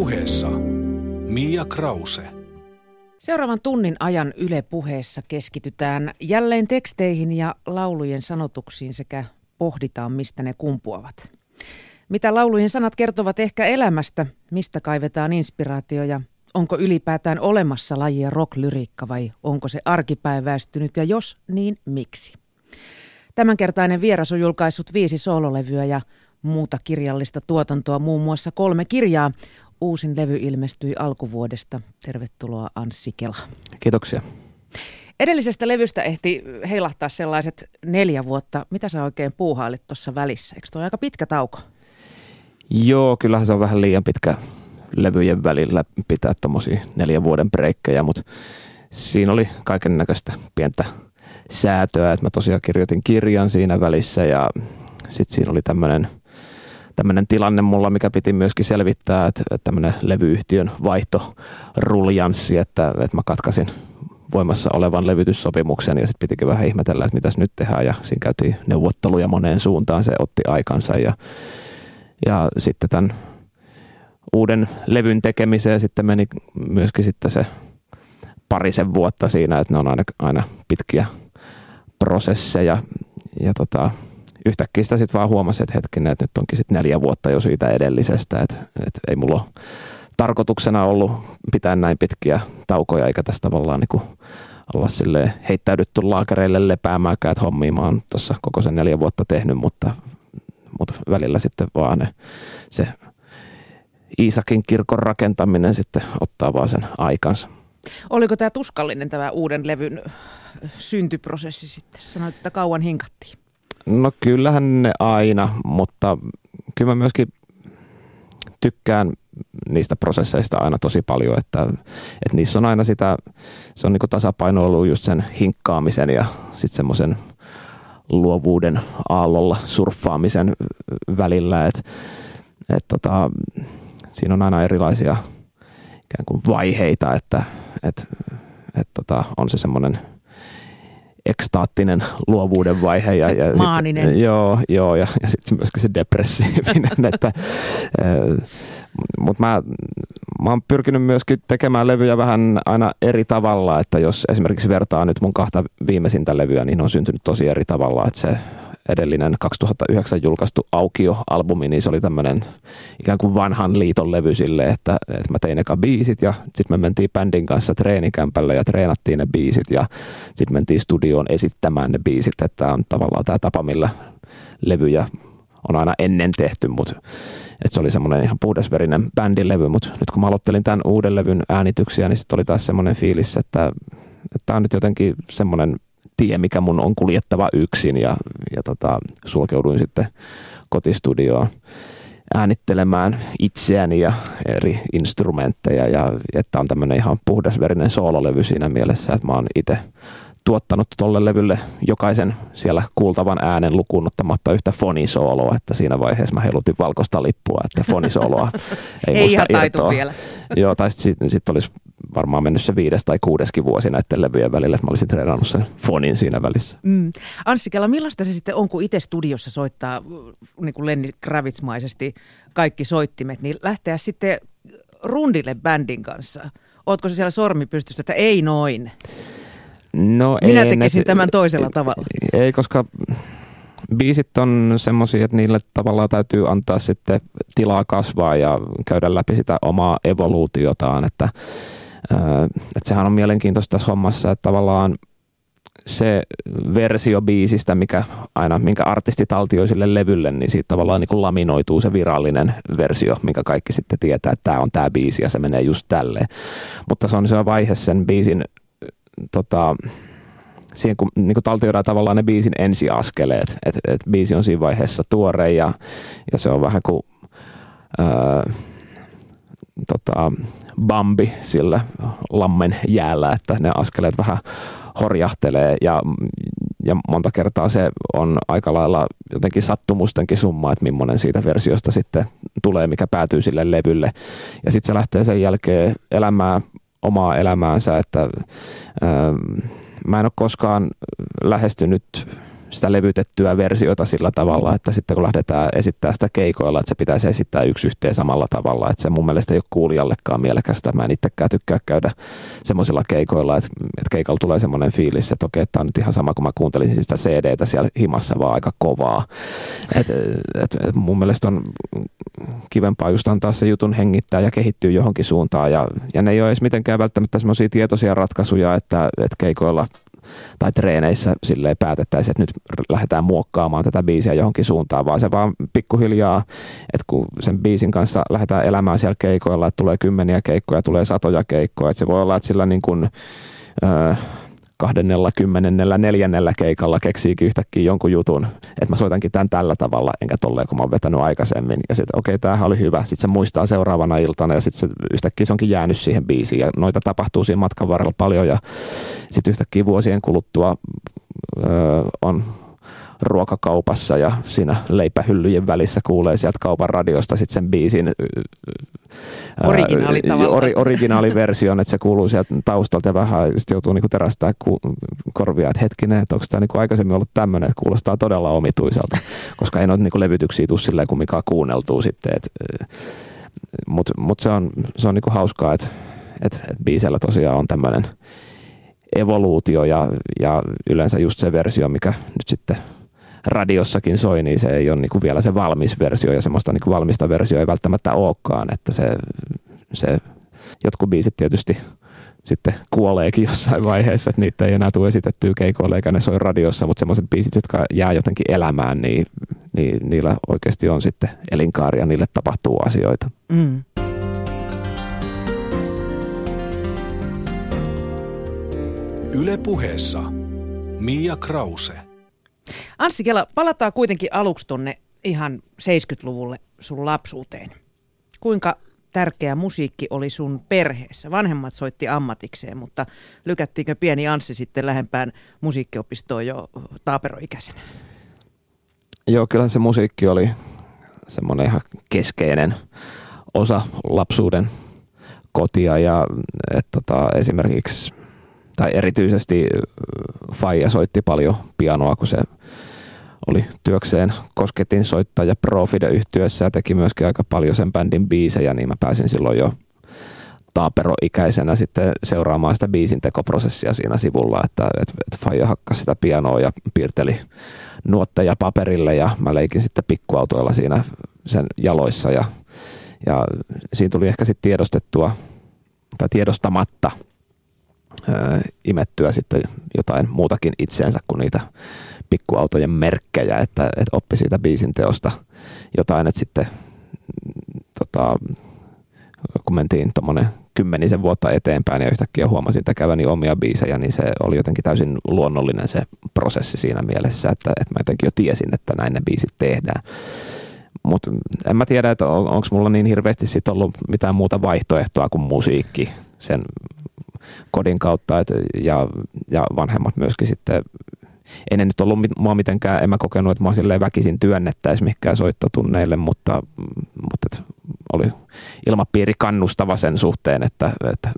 puheessa Mia Krause. Seuraavan tunnin ajan Yle puheessa keskitytään jälleen teksteihin ja laulujen sanotuksiin sekä pohditaan, mistä ne kumpuavat. Mitä laulujen sanat kertovat ehkä elämästä, mistä kaivetaan inspiraatio ja onko ylipäätään olemassa lajia rocklyriikka vai onko se arkipäiväistynyt ja jos, niin miksi? Tämänkertainen vieras on julkaissut viisi soololevyä ja muuta kirjallista tuotantoa, muun muassa kolme kirjaa. Uusin levy ilmestyi alkuvuodesta. Tervetuloa Anssi Kela. Kiitoksia. Edellisestä levystä ehti heilahtaa sellaiset neljä vuotta. Mitä sä oikein puuhailit tuossa välissä? Eikö tuo aika pitkä tauko? Joo, kyllähän se on vähän liian pitkä levyjen välillä pitää tuommoisia neljän vuoden breikkejä, mutta siinä oli kaiken näköistä pientä säätöä, että mä tosiaan kirjoitin kirjan siinä välissä ja sitten siinä oli tämmöinen tämmöinen tilanne mulla, mikä piti myöskin selvittää, että, että tämmöinen levyyhtiön vaihtoruljanssi, että, että mä katkasin voimassa olevan levytyssopimuksen ja sitten pitikin vähän ihmetellä, että mitäs nyt tehdään ja siinä käytiin neuvotteluja moneen suuntaan, se otti aikansa ja, ja sitten tämän uuden levyn tekemiseen sitten meni myöskin sitten se parisen vuotta siinä, että ne on aina, aina pitkiä prosesseja ja tota, yhtäkkiä sitä sitten vaan huomasi, että hetkinen, että nyt onkin sitten neljä vuotta jo siitä edellisestä, että, että ei mulla ole tarkoituksena ollut pitää näin pitkiä taukoja, eikä tästä tavallaan niin olla sille heittäydytty laakereille lepäämääkään, että hommia mä oon tuossa koko sen neljä vuotta tehnyt, mutta, mutta välillä sitten vaan ne, se Iisakin kirkon rakentaminen sitten ottaa vaan sen aikansa. Oliko tämä tuskallinen tämä uuden levyn syntyprosessi sitten? Sanoit, että kauan hinkattiin. No kyllähän ne aina, mutta kyllä mä myöskin tykkään niistä prosesseista aina tosi paljon, että, että niissä on aina sitä, se on niin tasapaino ollut just sen hinkkaamisen ja sitten semmoisen luovuuden aallolla surffaamisen välillä, että et tota, siinä on aina erilaisia ikään kuin vaiheita, että et, et tota, on se semmoinen – ekstaattinen luovuuden vaihe. Ja, ja Maaninen. Sit, joo, joo, ja, ja sitten myöskin se depressiivinen. että, mutta mä, mä oon pyrkinyt myöskin tekemään levyjä vähän aina eri tavalla, että jos esimerkiksi vertaa nyt mun kahta viimeisintä levyä, niin on syntynyt tosi eri tavalla, että se edellinen 2009 julkaistu Aukio-albumi, niin se oli tämmöinen ikään kuin vanhan liiton levy sille, että, että mä tein eka biisit ja sitten me mentiin bändin kanssa treenikämpälle ja treenattiin ne biisit ja sitten mentiin studioon esittämään ne biisit, että on tavallaan tämä tapa, millä levyjä on aina ennen tehty, mutta että se oli semmoinen ihan puhdasverinen bändilevy, mutta nyt kun mä aloittelin tämän uuden levyn äänityksiä, niin sitten oli taas semmoinen fiilis, että tämä on nyt jotenkin semmoinen tie, mikä mun on kuljettava yksin ja, ja tota, sulkeuduin sitten kotistudioon äänittelemään itseäni ja eri instrumentteja ja että on tämmöinen ihan puhdasverinen soololevy siinä mielessä, että mä oon itse tuottanut tolle levylle jokaisen siellä kuultavan äänen lukuun ottamatta yhtä fonisooloa, että siinä vaiheessa mä heilutin valkoista lippua, että fonisooloa ei, ei musta irtoa. vielä. Joo, tai sitten sit olisi varmaan mennyt se viides tai kuudeskin vuosi näiden levyjen välillä, että mä olisin treenannut sen fonin siinä välissä. Mm. Anssi Kela, millaista se sitten on, kun itse studiossa soittaa niin kuin Lenni Kravitsmaisesti kaikki soittimet, niin lähteä sitten rundille bändin kanssa? Ootko se siellä sormi pystyssä, että ei noin? No Minä ei, tekisin ne, tämän toisella tavalla. Ei, koska biisit on semmoisia, että niille tavallaan täytyy antaa sitten tilaa kasvaa ja käydä läpi sitä omaa evoluutiotaan, että, että sehän on mielenkiintoista tässä hommassa, että tavallaan se versio biisistä, mikä aina, minkä artisti taltioi sille levylle, niin siitä tavallaan niin kuin laminoituu se virallinen versio, minkä kaikki sitten tietää, että tämä on tämä biisi ja se menee just tälleen. Mutta se on se vaihe sen biisin tota, siihen kun niin kuin taltioidaan tavallaan ne biisin ensiaskeleet, että et biisi on siinä vaiheessa tuore ja, ja se on vähän kuin ää, tota, Bambi sillä lammen jäällä, että ne askeleet vähän horjahtelee ja, ja monta kertaa se on aika lailla jotenkin sattumustenkin summa, että millainen siitä versiosta sitten tulee, mikä päätyy sille levylle. Ja sitten se lähtee sen jälkeen elämään omaa elämäänsä, että ää, mä en ole koskaan lähestynyt sitä levytettyä versiota sillä tavalla, että sitten kun lähdetään esittämään sitä keikoilla, että se pitäisi esittää yksi yhteen samalla tavalla, että se mun mielestä ei ole kuulijallekaan mielekästä. Mä en itsekään tykkää käydä semmoisilla keikoilla, että, keikalla tulee semmoinen fiilis, että okei, tämä on nyt ihan sama kuin mä kuuntelisin sitä CDtä siellä himassa vaan aika kovaa. Et, et, et mun mielestä on kivempaa just antaa se jutun hengittää ja kehittyy johonkin suuntaan ja, ja ne ei ole edes mitenkään välttämättä semmoisia tietoisia ratkaisuja, että, että keikoilla tai treeneissä silleen päätettäisiin, että nyt lähdetään muokkaamaan tätä biisiä johonkin suuntaan, vaan se vaan pikkuhiljaa, että kun sen biisin kanssa lähdetään elämään siellä keikoilla, että tulee kymmeniä keikkoja, tulee satoja keikkoja, että se voi olla, että sillä niin kuin, öö, kahdennella, kymmenennellä, neljännellä keikalla keksiikin yhtäkkiä jonkun jutun, että mä soitankin tämän tällä tavalla, enkä tolleen, kun mä oon vetänyt aikaisemmin. Ja sitten okei, okay, tämähän oli hyvä. Sitten se muistaa seuraavana iltana ja sitten se yhtäkkiä se onkin jäänyt siihen biisiin. Ja noita tapahtuu siinä matkan varrella paljon ja sitten yhtäkkiä vuosien kuluttua öö, on ruokakaupassa ja siinä leipähyllyjen välissä kuulee sieltä kaupan radiosta sitten sen biisin Originaali ori, originaaliversion, että se kuuluu sieltä taustalta ja vähän sitten joutuu niinku terästää ku, korvia, että hetkinen, että onko tämä niinku aikaisemmin ollut tämmöinen, että kuulostaa todella omituiselta, koska ei noita niinku levytyksiä tule silleen kumminkaan kuunneltua sitten, mutta mut se on, se on niinku hauskaa, että et, et biisellä tosiaan on tämmöinen evoluutio ja, ja yleensä just se versio, mikä nyt sitten radiossakin soi, niin se ei ole niin kuin vielä se valmis versio ja semmoista niin kuin valmista versio ei välttämättä olekaan, että se, se jotkut biisit tietysti sitten kuoleekin jossain vaiheessa, että niitä ei enää tule esitettyä keikoille eikä ne soi radiossa, mutta semmoiset biisit, jotka jää jotenkin elämään, niin, niin niillä oikeasti on sitten elinkaari ja niille tapahtuu asioita. Mm. Yle puheessa Mia Krause. Anssi Kela, palataan kuitenkin aluksi tuonne ihan 70-luvulle sun lapsuuteen. Kuinka tärkeä musiikki oli sun perheessä? Vanhemmat soitti ammatikseen, mutta lykättiinkö pieni Anssi sitten lähempään musiikkiopistoon jo taaperoikäisenä? Joo, kyllä se musiikki oli semmoinen ihan keskeinen osa lapsuuden kotia ja et, tota, esimerkiksi tai erityisesti Faija soitti paljon pianoa, kun se oli työkseen kosketin soittaja Profide yhtyessä ja teki myöskin aika paljon sen bändin biisejä, niin mä pääsin silloin jo taaperoikäisenä sitten seuraamaan sitä biisin tekoprosessia siinä sivulla, että, että, Faija hakkasi sitä pianoa ja piirteli nuotteja paperille ja mä leikin sitten pikkuautoilla siinä sen jaloissa ja, ja siinä tuli ehkä sitten tiedostettua tai tiedostamatta imettyä sitten jotain muutakin itseensä kuin niitä pikkuautojen merkkejä, että, että oppi siitä biisin teosta jotain, että sitten tota, kun mentiin tuommoinen kymmenisen vuotta eteenpäin ja yhtäkkiä huomasin tekeväni omia biisejä, niin se oli jotenkin täysin luonnollinen se prosessi siinä mielessä, että, että mä jotenkin jo tiesin, että näin ne biisit tehdään. Mutta en mä tiedä, että on, onko mulla niin hirveästi sit ollut mitään muuta vaihtoehtoa kuin musiikki sen kodin kautta et, ja, ja vanhemmat myöskin sitten. Ei ne nyt ollut mua mitenkään, en mä kokenut, että mä silleen väkisin työnnettäisi mihinkään soittotunneille, mutta, mutta et oli ilmapiiri kannustava sen suhteen, että, että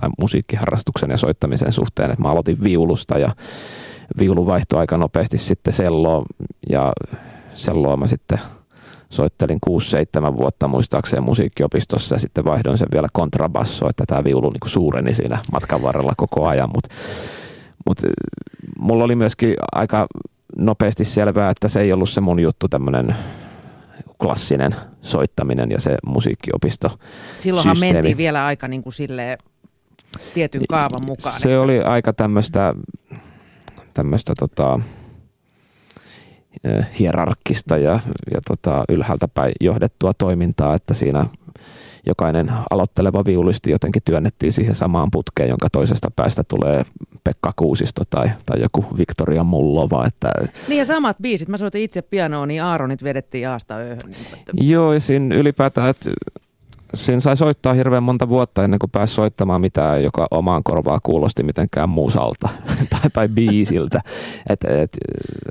tai musiikkiharrastuksen ja soittamisen suhteen, että mä aloitin viulusta ja viulu vaihtoi aika nopeasti sitten selloa ja selloa mä sitten soittelin 6-7 vuotta muistaakseni musiikkiopistossa ja sitten vaihdoin sen vielä kontrabasso, että tämä viulu niin suureni siinä matkan varrella koko ajan, mutta mut, mulla oli myöskin aika nopeasti selvää, että se ei ollut se mun juttu tämmöinen klassinen soittaminen ja se musiikkiopisto. Silloinhan systeemi. mentiin vielä aika niin kuin silleen tietyn kaavan mukaan. Se että... oli aika tämmöistä tämmöistä tota, hierarkkista ja, ja tota, ylhäältä päin johdettua toimintaa, että siinä jokainen aloitteleva viulisti jotenkin työnnettiin siihen samaan putkeen, jonka toisesta päästä tulee Pekka Kuusisto tai, tai joku Victoria Mullova. Että... Niin ja samat biisit. Mä soitin itse pianoa, niin Aaronit vedettiin aasta ööhön. Joo, ja siinä ylipäätään, että siinä sai soittaa hirveän monta vuotta ennen kuin pääsi soittamaan mitään, joka omaan korvaa kuulosti mitenkään muusalta tai, tai biisiltä. Et, et,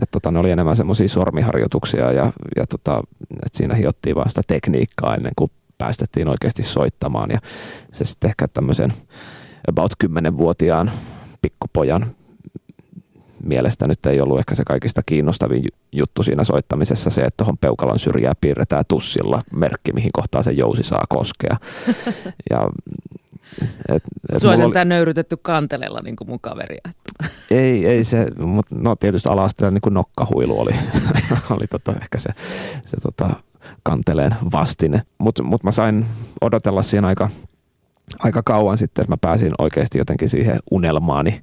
et, tota, ne oli enemmän semmoisia sormiharjoituksia ja, ja tota, et siinä hiottiin vaan sitä tekniikkaa ennen kuin päästettiin oikeasti soittamaan. Ja se sitten ehkä tämmöisen about 10-vuotiaan pikkupojan mielestä nyt ei ollut ehkä se kaikista kiinnostavin juttu siinä soittamisessa se, että tuohon peukalon syrjää piirretään tussilla merkki, mihin kohtaan se jousi saa koskea. Ja et, et Sua oli... nöyrytetty kantelella niin kuin mun kaveria. Ei, ei se, mutta no tietysti ala niin kuin nokkahuilu oli, oli tota, ehkä se, se tota, kanteleen vastine. Mutta mut mä sain odotella siinä aika, aika kauan sitten, että mä pääsin oikeasti jotenkin siihen unelmaani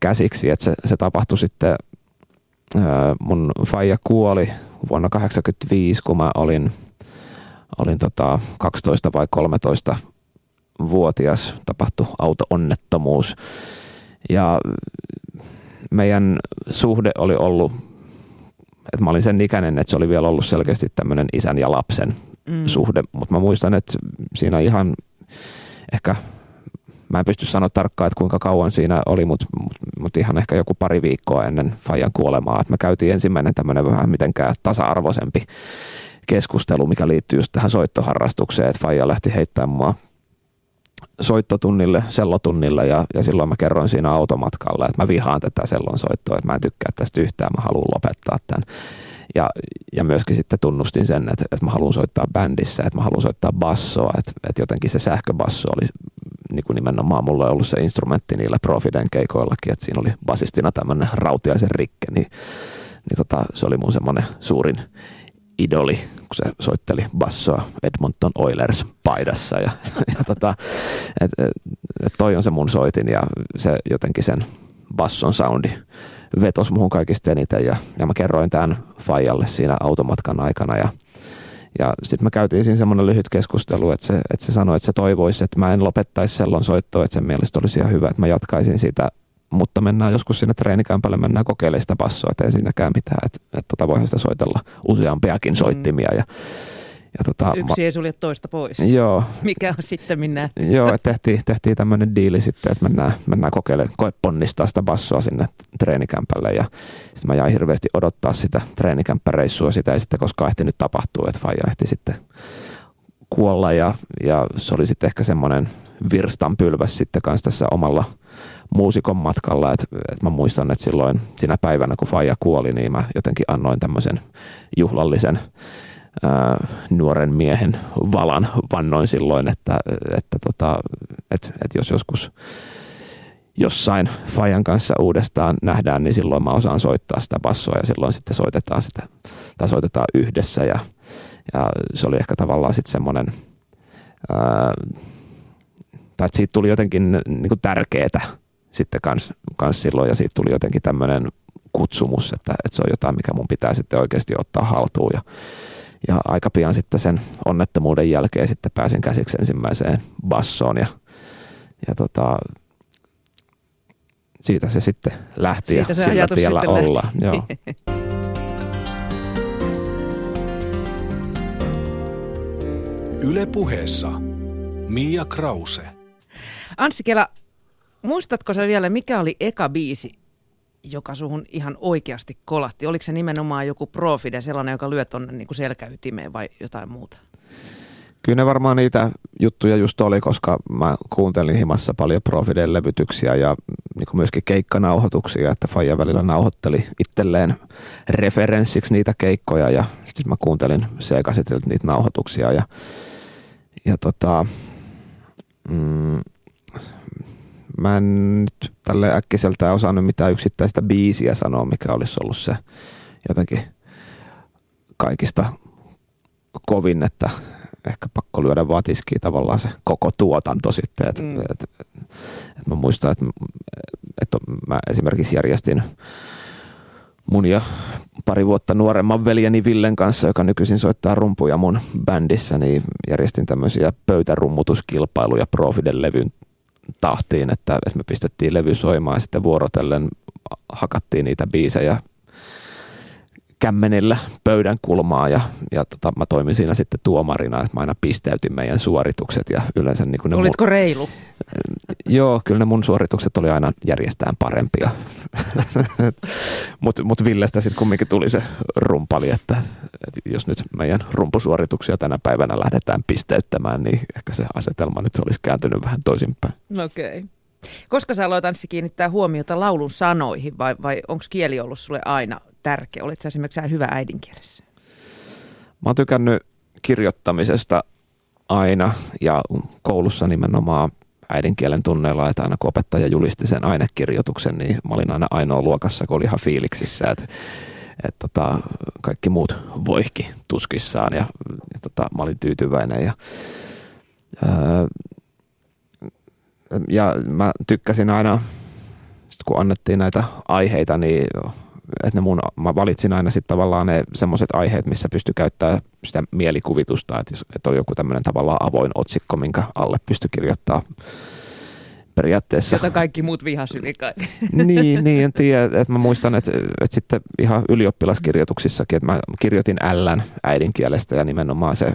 käsiksi. Että se, se tapahtui sitten, ää, mun faija kuoli vuonna 1985, kun mä olin, olin tota 12 vai 13 vuotias tapahtui auto-onnettomuus. Ja meidän suhde oli ollut, että mä olin sen ikäinen, että se oli vielä ollut selkeästi tämmöinen isän ja lapsen mm. suhde, mutta mä muistan, että siinä ihan ehkä, mä en pysty sanoa tarkkaan, että kuinka kauan siinä oli, mutta mut, mut ihan ehkä joku pari viikkoa ennen Fajan kuolemaa, me käytiin ensimmäinen tämmöinen vähän mitenkään tasa-arvoisempi keskustelu, mikä liittyy just tähän soittoharrastukseen, että Faija lähti heittämään mua soittotunnille, sellotunnille ja, ja silloin mä kerroin siinä automatkalla, että mä vihaan tätä sellon soittoa, että mä en tykkää tästä yhtään, mä haluan lopettaa tämän. Ja, ja myöskin sitten tunnustin sen, että, että mä haluan soittaa bändissä, että mä haluan soittaa bassoa, että, että jotenkin se sähköbasso oli niin kuin nimenomaan mulla ollut se instrumentti niillä Profiden keikoillakin, että siinä oli basistina tämmöinen rautiaisen rikke, niin, niin tota, se oli mun semmoinen suurin idoli, kun se soitteli bassoa Edmonton Oilers paidassa. Ja, ja tota, et, et toi on se mun soitin ja se jotenkin sen basson soundi vetos muhun kaikista eniten ja, ja mä kerroin tämän Fajalle siinä automatkan aikana ja, ja sitten me käytiin siinä semmoinen lyhyt keskustelu, että se, että se sanoi, että se toivoisi, että mä en lopettaisi sellon soittoa, että sen mielestä olisi ihan hyvä, että mä jatkaisin sitä mutta mennään joskus sinne treenikämpälle, mennään kokeilemaan sitä bassoa, että ei siinäkään mitään, että, että tota voihan sitä soitella useampiakin mm. soittimia ja ja tota, Yksi ma- ei sulje toista pois. Joo. Mikä on sitten minä? Joo, tehtiin, tehtiin tämmöinen diili sitten, että mennään, mennään kokeilemaan, koeponnistaa sitä bassoa sinne treenikämpälle ja sitten mä jäin hirveästi odottaa sitä treenikämppäreissua, sitä ei sitten koskaan ehtinyt tapahtua, että Faija ehti sitten kuolla ja, ja se oli sitten ehkä semmoinen virstanpylväs sitten kanssa tässä omalla muusikon matkalla, että, että mä muistan, että silloin sinä päivänä, kun Faija kuoli, niin mä jotenkin annoin tämmöisen juhlallisen nuoren miehen valan vannoin silloin, että, että, tota, että, että jos joskus jossain Fajan kanssa uudestaan nähdään, niin silloin mä osaan soittaa sitä bassoa ja silloin sitten soitetaan sitä, tai soitetaan yhdessä ja, ja se oli ehkä tavallaan sitten semmoinen, tai siitä tuli jotenkin niin kuin tärkeetä sitten kans, kans silloin ja siitä tuli jotenkin tämmöinen kutsumus, että, että se on jotain, mikä mun pitää sitten oikeasti ottaa haltuun ja, ja aika pian sitten sen onnettomuuden jälkeen sitten pääsin käsiksi ensimmäiseen bassoon ja, ja tota, siitä se sitten lähti siitä ja sillä tiellä olla. Joo. Yle puheessa Mia Krause. Anssi Kela, Muistatko sä vielä, mikä oli eka biisi, joka suhun ihan oikeasti kolatti? Oliko se nimenomaan joku Profide, sellainen, joka lyö tuonne niin selkäytimeen vai jotain muuta? Kyllä ne varmaan niitä juttuja just oli, koska mä kuuntelin himassa paljon Profiden levytyksiä ja niin myöskin keikkanauhoituksia, että Faija välillä nauhoitteli itselleen referenssiksi niitä keikkoja ja sitten mä kuuntelin C-kasetilta niitä nauhoituksia ja, ja tota, mm, mä en nyt tälle äkkiseltä osannut mitään yksittäistä biisiä sanoa, mikä olisi ollut se jotenkin kaikista kovin, että ehkä pakko lyödä vatiskiin tavallaan se koko tuotanto sitten. Et, mm. et, et, et mä muistan, että et mä esimerkiksi järjestin mun ja pari vuotta nuoremman veljeni Villen kanssa, joka nykyisin soittaa rumpuja mun bändissä, niin järjestin tämmöisiä pöytärummutuskilpailuja Profiden levyn tahtiin, että, että me pistettiin levy soimaan ja sitten vuorotellen hakattiin niitä biisejä kämmenillä pöydän kulmaa ja, ja tota, mä toimin siinä sitten tuomarina, että mä aina pisteytin meidän suoritukset ja yleensä niin kuin ne Olitko mun, reilu? Joo, kyllä ne mun suoritukset oli aina järjestään parempia. Mutta mut Villestä sitten kumminkin tuli se rumpali, että, että jos nyt meidän rumpusuorituksia tänä päivänä lähdetään pisteyttämään, niin ehkä se asetelma nyt olisi kääntynyt vähän toisinpäin. Okei. Okay. Koska sä aloit Anssi kiinnittää huomiota laulun sanoihin vai, vai onko kieli ollut sulle aina tärkeä? Oletko sä esimerkiksi hyvä äidinkielessä? Mä oon tykännyt kirjoittamisesta aina ja koulussa nimenomaan äidinkielen tunneilla, että aina kun opettaja julisti sen ainekirjoituksen, niin mä olin aina ainoa luokassa, kun oli ihan fiiliksissä, että, että tota, kaikki muut voihki tuskissaan ja, ja tota, mä olin tyytyväinen ja, ää, ja mä tykkäsin aina, kun annettiin näitä aiheita, niin että ne mun, mä valitsin aina sitten tavallaan ne semmoiset aiheet, missä pysty käyttämään sitä mielikuvitusta, että, että oli joku tämmöinen tavallaan avoin otsikko, minkä alle pysty kirjoittaa periaatteessa. Jota kaikki muut vihas yli niin, niin, en tiedä. Että mä muistan, että, että sitten ihan ylioppilaskirjoituksissakin, että mä kirjoitin Ln äidinkielestä ja nimenomaan se,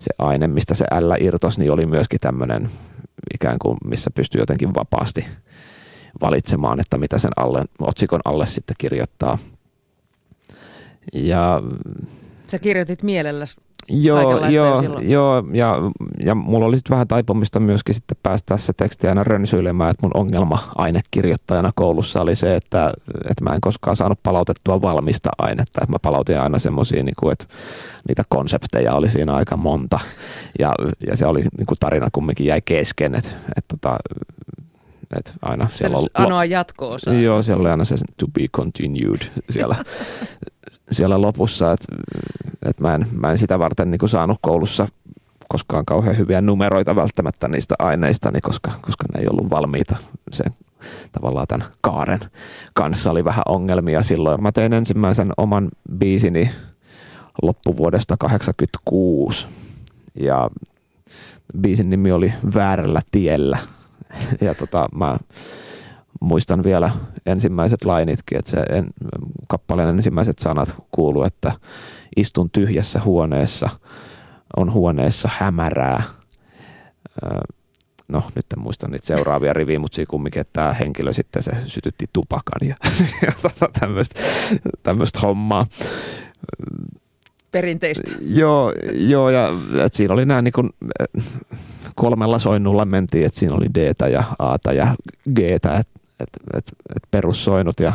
se aine, mistä se L irtos, niin oli myöskin tämmöinen ikään kuin, missä pystyy jotenkin vapaasti valitsemaan, että mitä sen alle, otsikon alle sitten kirjoittaa. Ja, Sä kirjoitit mielelläsi Joo, joo, joo ja, ja mulla oli vähän taipumista myöskin sitten päästä se teksti aina rönsyilemään, että mun ongelma ainekirjoittajana koulussa oli se, että, että mä en koskaan saanut palautettua valmista ainetta, että mä palautin aina semmoisia, niin kuin, että niitä konsepteja oli siinä aika monta. Ja, ja se oli niin kuin tarina kumminkin jäi kesken, että, että, että että aina siellä on... Anoa jatkoa. Joo, siellä oli aina se to be continued siellä, siellä lopussa, että, että mä, en, mä en sitä varten niin saanut koulussa koskaan kauhean hyviä numeroita välttämättä niistä aineista, niin koska, koska ne ei ollut valmiita sen tavallaan tämän kaaren kanssa oli vähän ongelmia silloin. Mä tein ensimmäisen oman biisini loppuvuodesta 86 ja biisin nimi oli Väärällä tiellä – ja tota, mä muistan vielä ensimmäiset lainitkin, että se en, kappaleen ensimmäiset sanat kuuluu, että istun tyhjässä huoneessa, on huoneessa hämärää. No, nyt en muista niitä seuraavia riviä, mutta siinä kumminkin, että tämä henkilö sitten se sytytti tupakan ja, ja tota, tämmöistä hommaa perinteistä. Joo, joo ja et siinä oli nämä niin kuin, kolmella soinnulla mentiin, että siinä oli d ja a ja g et, et, et, et perussoinut ja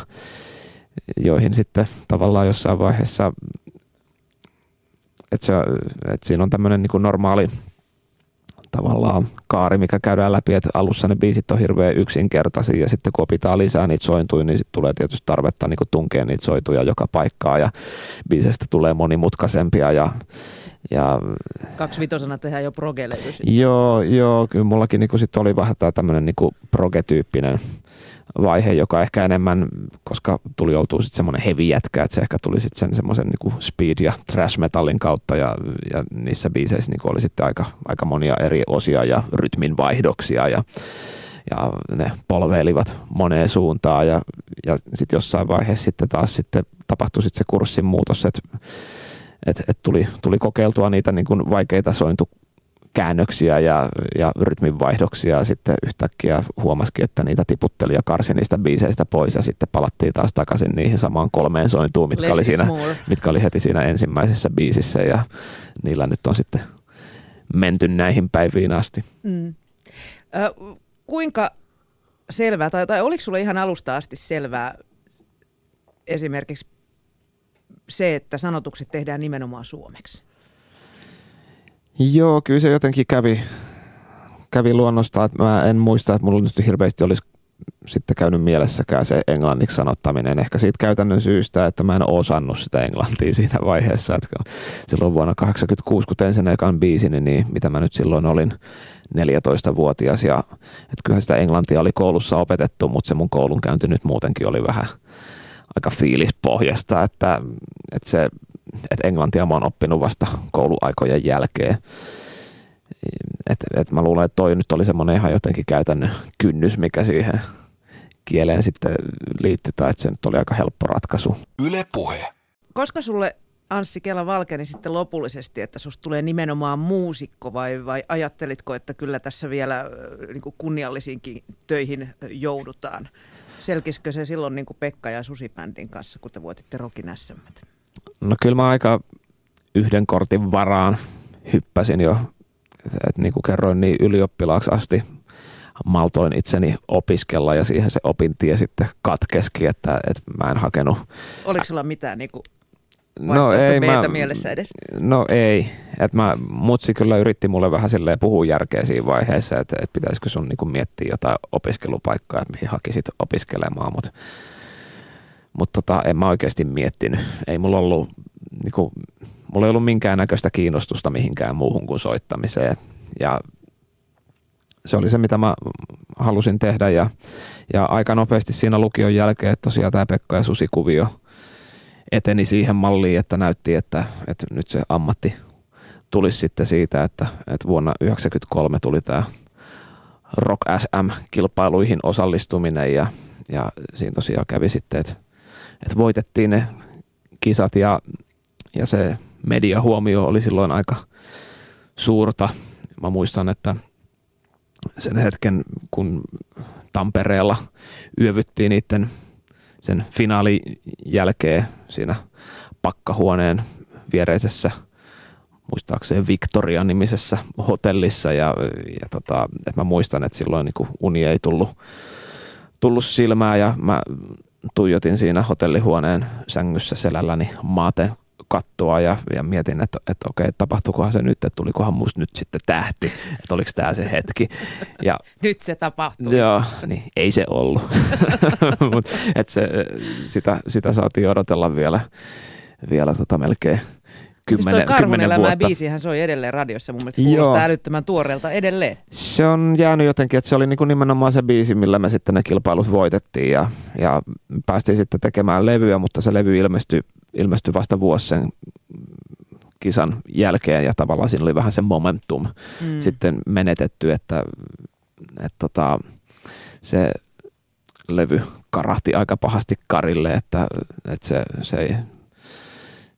joihin sitten tavallaan jossain vaiheessa, että, että siinä on tämmöinen niin normaali tavallaan kaari, mikä käydään läpi, että alussa ne biisit on hirveän yksinkertaisia ja sitten kun opitaan lisää niitä sointuja, niin sitten tulee tietysti tarvetta niin tunkea niitä soituja joka paikkaa ja biiseistä tulee monimutkaisempia ja ja, vitosena tehdään jo proge Joo, joo, kyllä mullakin niin sit oli vähän tämä tämmöinen niin proge-tyyppinen vaihe, joka ehkä enemmän, koska tuli oltua sitten semmoinen heavy jätkä, että se ehkä tuli sitten sen semmoisen niin speed- ja trash metallin kautta ja, ja niissä biiseissä niin oli sitten aika, aika monia eri osia ja rytmin vaihdoksia ja, ja ne polveilivat moneen suuntaan ja, ja sitten jossain vaiheessa sitten taas sitten tapahtui sitten se kurssin muutos, että et, et tuli, tuli kokeiltua niitä niin kuin vaikeita sointu käännöksiä ja, ja rytminvaihdoksia ja sitten yhtäkkiä huomasikin, että niitä tiputteli ja karsi niistä biiseistä pois ja sitten palattiin taas takaisin niihin samaan kolmeen sointuun, mitkä, oli, siinä, mitkä oli heti siinä ensimmäisessä biisissä ja niillä nyt on sitten menty näihin päiviin asti. Mm. Ö, kuinka selvää, tai, tai oliko sulle ihan alusta asti selvää esimerkiksi se, että sanotukset tehdään nimenomaan suomeksi? Joo, kyllä se jotenkin kävi, kävi luonnosta, että mä en muista, että mulla nyt hirveästi olisi sitten käynyt mielessäkään se englanniksi sanottaminen. Ehkä siitä käytännön syystä, että mä en osannut sitä englantia siinä vaiheessa. Että silloin vuonna 1986, kun tein sen ekan biisin, niin mitä mä nyt silloin olin 14-vuotias. Ja, että kyllähän sitä englantia oli koulussa opetettu, mutta se mun koulunkäynti nyt muutenkin oli vähän aika fiilispohjasta, että, että se että englantia mä oon oppinut vasta kouluaikojen jälkeen. Et, et mä luulen, että toi nyt oli semmoinen ihan jotenkin käytännön kynnys, mikä siihen kieleen sitten liittyy, tai että se nyt oli aika helppo ratkaisu. Yle puhe. Koska sulle Anssi Kela valkeni sitten lopullisesti, että susta tulee nimenomaan muusikko vai, vai ajattelitko, että kyllä tässä vielä niin kunniallisiinkin töihin joudutaan? Selkisikö se silloin niin kuin Pekka ja Susi-bändin kanssa, kun te voititte Rokin? No kyllä mä aika yhden kortin varaan hyppäsin jo, että niin kuin kerroin, niin ylioppilaaksi asti maltoin itseni opiskella ja siihen se opintie sitten katkeski, että, että mä en hakenut. Oliko sulla mitään niin kuin no ei, mä, mielessä edes? No ei. Et mä, mutsi kyllä yritti mulle vähän silleen puhua järkeä siinä vaiheessa, että, että pitäisikö sun niinku miettiä jotain opiskelupaikkaa, että mihin hakisit opiskelemaan, mutta mut tota, en mä oikeasti miettinyt. Ei mulla ollut, niinku, mulla ei ollut minkäännäköistä kiinnostusta mihinkään muuhun kuin soittamiseen. Ja se oli se, mitä mä halusin tehdä ja, ja aika nopeasti siinä lukion jälkeen, että tosiaan tämä Pekka ja Susi-kuvio eteni siihen malliin, että näytti, että, että nyt se ammatti tulisi sitten siitä, että, että vuonna 1993 tuli tämä Rock SM-kilpailuihin osallistuminen ja, ja siinä tosiaan kävi sitten, että, että voitettiin ne kisat ja, ja se mediahuomio oli silloin aika suurta. Mä muistan, että sen hetken, kun Tampereella yövyttiin niiden sen finaalin jälkeen siinä pakkahuoneen viereisessä muistaakseni Victoria-nimisessä hotellissa ja, ja tota, mä muistan, että silloin niin uni ei tullut, tullut silmään ja mä tuijotin siinä hotellihuoneen sängyssä selälläni maaten kattoa ja, ja mietin, että, että okei, tapahtuikohan se nyt, että tulikohan musta nyt sitten tähti, että oliko tämä se hetki. Ja, nyt se tapahtui. Joo, niin ei se ollut. Mut, että se, sitä, sitä saatiin odotella vielä, vielä tota melkein kymmenen, siis toi vuotta. biisihän soi edelleen radiossa, mun mielestä kuulostaa Joo. älyttömän tuoreelta edelleen. Se on jäänyt jotenkin, että se oli niin kuin nimenomaan se biisi, millä me sitten ne kilpailut voitettiin ja, ja päästiin sitten tekemään levyä, mutta se levy ilmestyi ilmestyi vasta vuosi sen kisan jälkeen ja tavallaan siinä oli vähän se momentum mm. sitten menetetty, että, että tota, se levy karahti aika pahasti karille, että, että se, se ei,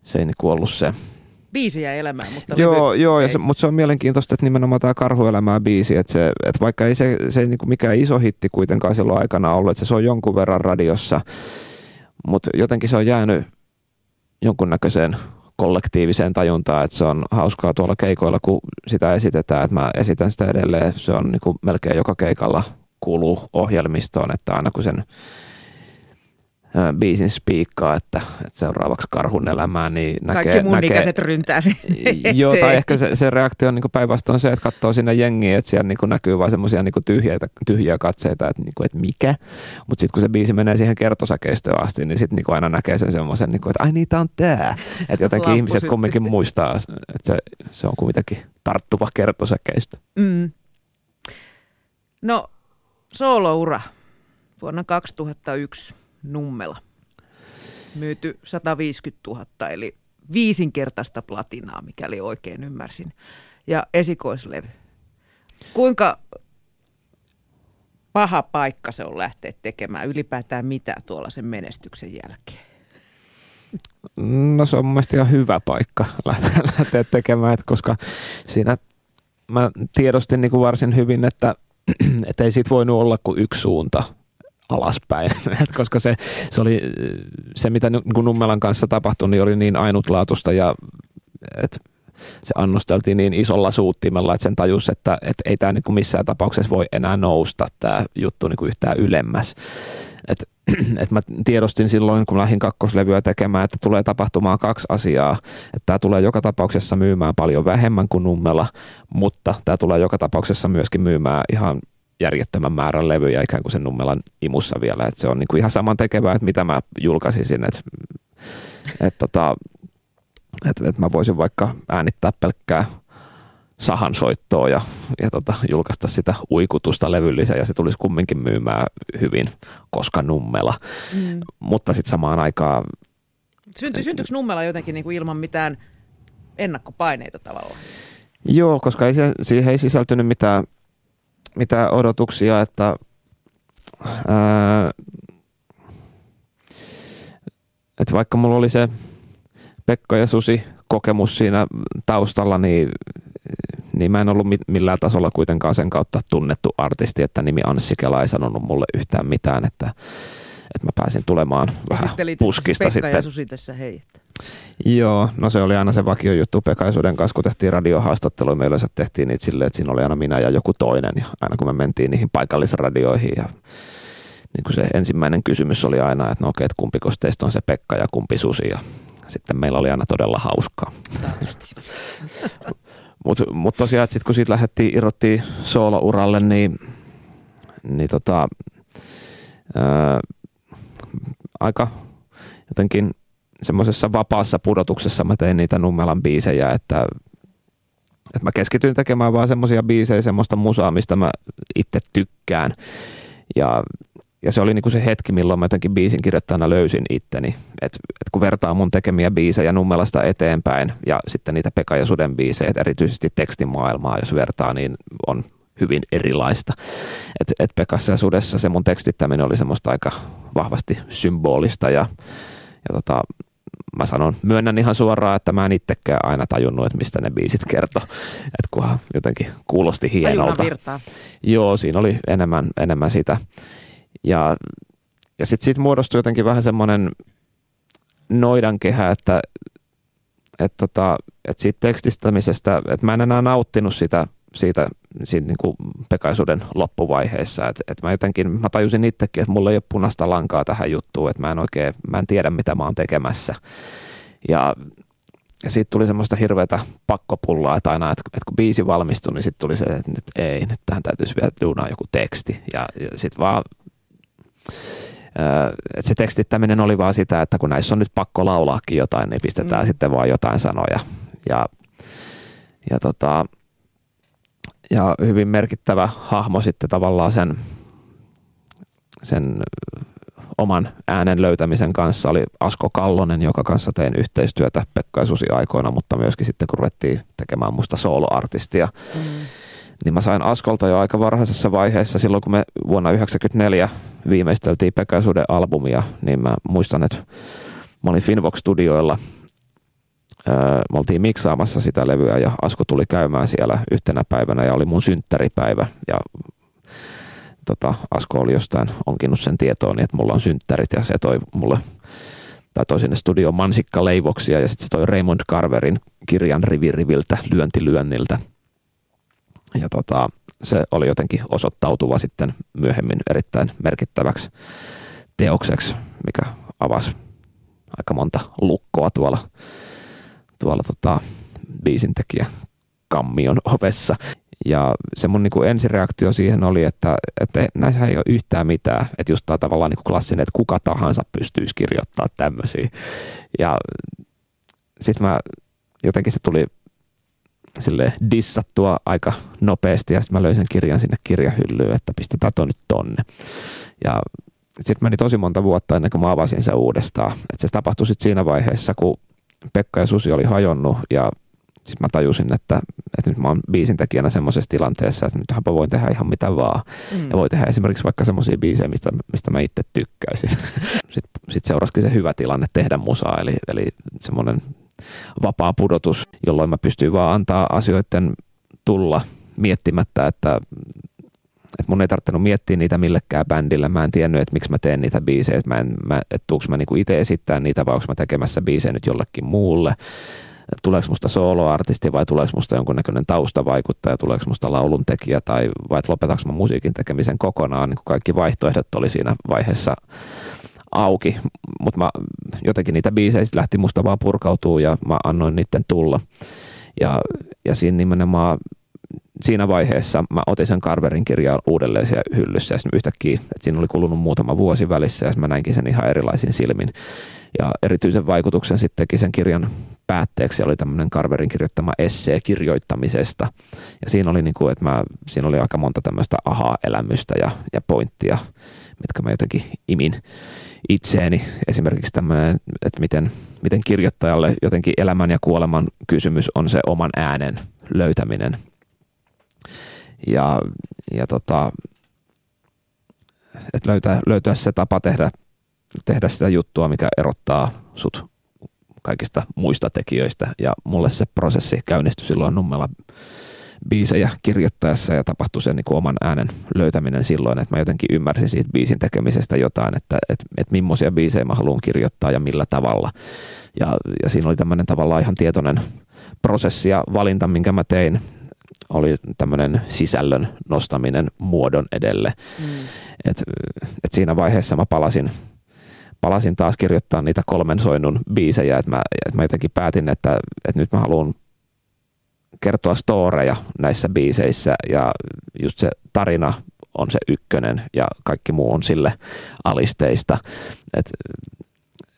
se ei niinku ollut se biisi ja elämää, mutta Joo, levy, joo ja se, mutta se on mielenkiintoista, että nimenomaan tämä Karhuelämää biisi, että, se, että vaikka ei se, se ei niinku mikään iso hitti kuitenkaan silloin aikana ollut, että se on jonkun verran radiossa, mutta jotenkin se on jäänyt jonkunnäköiseen kollektiiviseen tajuntaan, että se on hauskaa tuolla keikoilla, kun sitä esitetään, että mä esitän sitä edelleen, se on niin kuin melkein joka keikalla kuuluu ohjelmistoon, että aina kun sen biisin spiikkaa, että, että seuraavaksi karhun elämää, niin näkee... Kaikki mun näkee, ikäiset ryntää sen Joo, tai ehkä se, se reaktio on niin päinvastoin se, että katsoo sinne jengiä, että siellä niin näkyy vain semmoisia niin tyhjiä, tyhjiä katseita, että, niin kuin, että mikä. Mutta sitten kun se biisi menee siihen kertosäkeistöön asti, niin sitten niin aina näkee sen semmoisen, niin kuin, että ai niitä on tää. Että jotenkin ihmiset kumminkin muistaa, että se, se on kuitenkin tarttuva kertosäkeistö. Mm. No, sooloura vuonna 2001 Nummela. Myyty 150 000, eli viisinkertaista platinaa, mikäli oikein ymmärsin. Ja esikoislevy. Kuinka paha paikka se on lähteä tekemään ylipäätään mitä tuolla sen menestyksen jälkeen? No se on mun mielestä ihan hyvä paikka lähteä tekemään, koska siinä mä tiedostin niin kuin varsin hyvin, että, että ei siitä voinut olla kuin yksi suunta – alaspäin, koska se, se, oli, se mitä niin Nummelan kanssa tapahtui, niin oli niin ainutlaatuista ja et se annosteltiin niin isolla suuttimella, että sen tajus, että, että ei tämä niin missään tapauksessa voi enää nousta tämä juttu niin yhtään ylemmäs. Et, et mä tiedostin silloin, kun lähdin kakkoslevyä tekemään, että tulee tapahtumaan kaksi asiaa. Että tämä tulee joka tapauksessa myymään paljon vähemmän kuin Nummela, mutta tämä tulee joka tapauksessa myöskin myymään ihan järjettömän määrän levyjä ikään kuin sen nummelan imussa vielä. Että se on niin kuin ihan saman tekevää, että mitä mä julkaisisin. Että et tota, et, et mä voisin vaikka äänittää pelkkää sahansoittoa ja, ja tota, julkaista sitä uikutusta levyllisen ja se tulisi kumminkin myymään hyvin, koska nummela. Mm. Mutta sitten samaan aikaan... Synty, syntyykö nummela jotenkin niin kuin ilman mitään ennakkopaineita tavallaan? Joo, koska ei siihen ei sisältynyt mitään mitään odotuksia, että ää, että vaikka mulla oli se Pekka ja Susi kokemus siinä taustalla, niin, niin mä en ollut millään tasolla kuitenkaan sen kautta tunnettu artisti, että nimi Anssi Kela ei sanonut mulle yhtään mitään, että, että mä pääsin tulemaan vähän puskista Pekka sitten. ja Susi tässä hei. Joo, no se oli aina se vakio juttu Pekaisuuden kanssa, kun tehtiin radiohaastatteluja, me yleensä tehtiin niitä silleen, että siinä oli aina minä ja joku toinen, ja aina kun me mentiin niihin paikallisradioihin, ja niin kuin se ensimmäinen kysymys oli aina, että no okei, että kumpiko teistä on se Pekka ja kumpi Susi, ja sitten meillä oli aina todella hauskaa. Mutta mut tosiaan, että sitten kun siitä lähdettiin, irrottiin soolouralle, niin, niin tota, ää, aika jotenkin semmoisessa vapaassa pudotuksessa mä tein niitä Nummelan biisejä, että, että mä keskityin tekemään vaan semmoisia biisejä, semmoista musaa, mistä mä itse tykkään. Ja, ja se oli niinku se hetki, milloin mä jotenkin biisin kirjoittajana löysin itteni. Et, et kun vertaa mun tekemiä biisejä Nummelasta eteenpäin ja sitten niitä Pekka ja Suden biisejä, erityisesti tekstimaailmaa, jos vertaa, niin on hyvin erilaista. Et, et Pekassa ja Sudessa se mun tekstittäminen oli semmoista aika vahvasti symbolista ja, ja tota, mä sanon, myönnän ihan suoraan, että mä en itsekään aina tajunnut, että mistä ne biisit kertoo. Että kunhan jotenkin kuulosti hienolta. Joo, siinä oli enemmän, enemmän sitä. Ja, ja sitten siitä muodostui jotenkin vähän semmoinen noidankehä, että, että, tota, että siitä tekstistämisestä, että mä en enää nauttinut sitä siitä, siitä niin kuin pekaisuuden loppuvaiheessa. Että et mä jotenkin, mä tajusin itsekin, että mulla ei ole punaista lankaa tähän juttuun, että mä en oikein, mä en tiedä mitä mä oon tekemässä. Ja, ja siitä tuli semmoista hirveätä pakkopullaa, että aina, että, että kun biisi valmistui, niin sitten tuli se, että nyt ei, nyt tähän täytyisi vielä duunaa joku teksti. Ja, ja sitten vaan että se tekstittäminen oli vaan sitä, että kun näissä on nyt pakko laulaakin jotain, niin pistetään mm. sitten vaan jotain sanoja. Ja, ja tota, ja hyvin merkittävä hahmo sitten tavallaan sen, sen oman äänen löytämisen kanssa oli Asko Kallonen, joka kanssa tein yhteistyötä Pekka ja Susi aikoina, mutta myöskin sitten kun ruvettiin tekemään musta soloartistia, mm. niin mä sain Askolta jo aika varhaisessa vaiheessa, silloin kun me vuonna 1994 viimeisteltiin Pekka ja Suden albumia, niin mä muistan, että mä olin Finvox-studioilla me oltiin miksaamassa sitä levyä ja Asko tuli käymään siellä yhtenä päivänä ja oli mun synttäripäivä ja tota, Asko oli jostain onkinut sen tietoon, niin että mulla on synttärit ja se toi mulle tai toi sinne studioon mansikkaleivoksia ja sitten se toi Raymond Carverin kirjan riviriviltä lyöntilyönniltä. Ja tota, se oli jotenkin osoittautuva sitten myöhemmin erittäin merkittäväksi teokseksi, mikä avasi aika monta lukkoa tuolla tuolla tota, biisintekijä kammion ovessa. Ja se mun niin kuin ensireaktio siihen oli, että, että näissä ei ole yhtään mitään. Että just tämä tavallaan niin kuin klassinen, että kuka tahansa pystyisi kirjoittamaan tämmöisiä. Ja sitten mä jotenkin se tuli sille dissattua aika nopeasti ja sitten mä löysin kirjan sinne kirjahyllyyn, että pistetään tuon nyt tonne. Ja sitten meni tosi monta vuotta ennen kuin mä avasin sen uudestaan. Että se tapahtui sitten siinä vaiheessa, kun Pekka ja Susi oli hajonnut ja sitten mä tajusin, että, että nyt mä oon biisintekijänä semmoisessa tilanteessa, että nythän voin tehdä ihan mitä vaan. Mm. Ja voi tehdä esimerkiksi vaikka semmoisia biisejä, mistä, mistä mä itse tykkäisin. Sitten sit seurasikin se hyvä tilanne tehdä musaa, eli, eli semmoinen vapaa pudotus, jolloin mä pystyin vaan antaa asioiden tulla miettimättä, että että mun ei tarvinnut miettiä niitä millekään bändillä. Mä en tiennyt, että miksi mä teen niitä biisejä, että, mä en, mä, että tuuks mä niinku itse esittää niitä vai onko mä tekemässä biisejä nyt jollekin muulle. Tuleeko musta soloartisti vai tuleeko musta jonkunnäköinen taustavaikuttaja, tuleeko musta lauluntekijä tai vai lopetaanko mä musiikin tekemisen kokonaan. Niin kaikki vaihtoehdot oli siinä vaiheessa auki, mutta jotenkin niitä biisejä lähti musta vaan purkautuu ja mä annoin niiden tulla. Ja, ja siinä nimenomaan siinä vaiheessa mä otin sen Carverin kirjaa uudelleen siellä hyllyssä ja yhtäkkiä, että siinä oli kulunut muutama vuosi välissä ja mä näinkin sen ihan erilaisin silmin. Ja erityisen vaikutuksen sitten teki sen kirjan päätteeksi oli tämmöinen Carverin kirjoittama essee kirjoittamisesta. Ja siinä oli, niin kuin, että mä, siinä oli aika monta tämmöistä aha-elämystä ja, ja pointtia, mitkä mä jotenkin imin itseeni. Esimerkiksi tämmöinen, että miten, miten kirjoittajalle jotenkin elämän ja kuoleman kysymys on se oman äänen löytäminen – ja, ja tota, että löytää, löytää se tapa tehdä, tehdä sitä juttua, mikä erottaa sut kaikista muista tekijöistä. Ja mulle se prosessi käynnistyi silloin Nummela biisejä kirjoittaessa ja tapahtui se niin oman äänen löytäminen silloin, että mä jotenkin ymmärsin siitä biisin tekemisestä jotain, että, että, että millaisia biisejä mä haluan kirjoittaa ja millä tavalla. Ja, ja siinä oli tämmöinen tavallaan ihan tietoinen prosessi ja valinta, minkä mä tein, oli tämmöinen sisällön nostaminen muodon edelle. Mm. Et, et siinä vaiheessa mä palasin, palasin taas kirjoittaa niitä kolmen soinnun biisejä, että mä, et mä jotenkin päätin, että, että nyt mä haluan kertoa storeja näissä biiseissä ja just se tarina on se ykkönen ja kaikki muu on sille alisteista. Et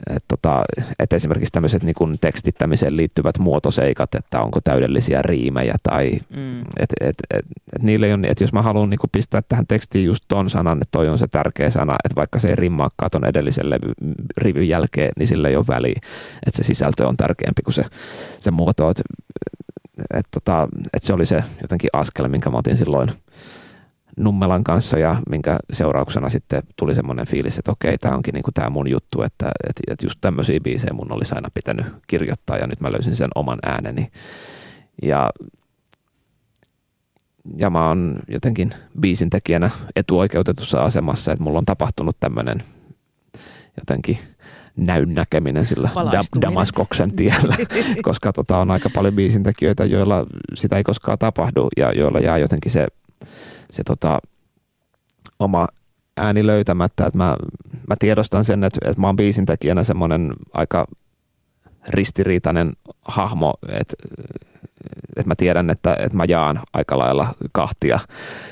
et tota, et esimerkiksi tämmöiset niin tekstittämiseen liittyvät muotoseikat, että onko täydellisiä riimejä tai mm. että et, et, et niille on, että jos mä haluan niin pistää tähän tekstiin just ton sanan, että toi on se tärkeä sana, että vaikka se ei rimmaakaan ton edellisen levy, rivyn jälkeen, niin sillä ei ole väliä, että se sisältö on tärkeämpi kuin se, se muoto, että et, tota, et se oli se jotenkin askel, minkä mä otin silloin – Nummelan kanssa ja minkä seurauksena sitten tuli semmoinen fiilis, että okei, tämä onkin niinku tämä mun juttu, että, että, että just tämmöisiä biisejä mun olisi aina pitänyt kirjoittaa ja nyt mä löysin sen oman ääneni. Ja, ja mä oon jotenkin biisin tekijänä etuoikeutetussa asemassa, että mulla on tapahtunut tämmöinen jotenkin näyn näkeminen sillä Damaskoksen tiellä, koska tota, on aika paljon biisintekijöitä, joilla sitä ei koskaan tapahdu ja joilla jää jotenkin se se tota, oma ääni löytämättä. Että mä, mä tiedostan sen, että, että mä oon biisintekijänä semmoinen aika ristiriitainen hahmo, että, että mä tiedän, että, että mä jaan aika lailla kahtia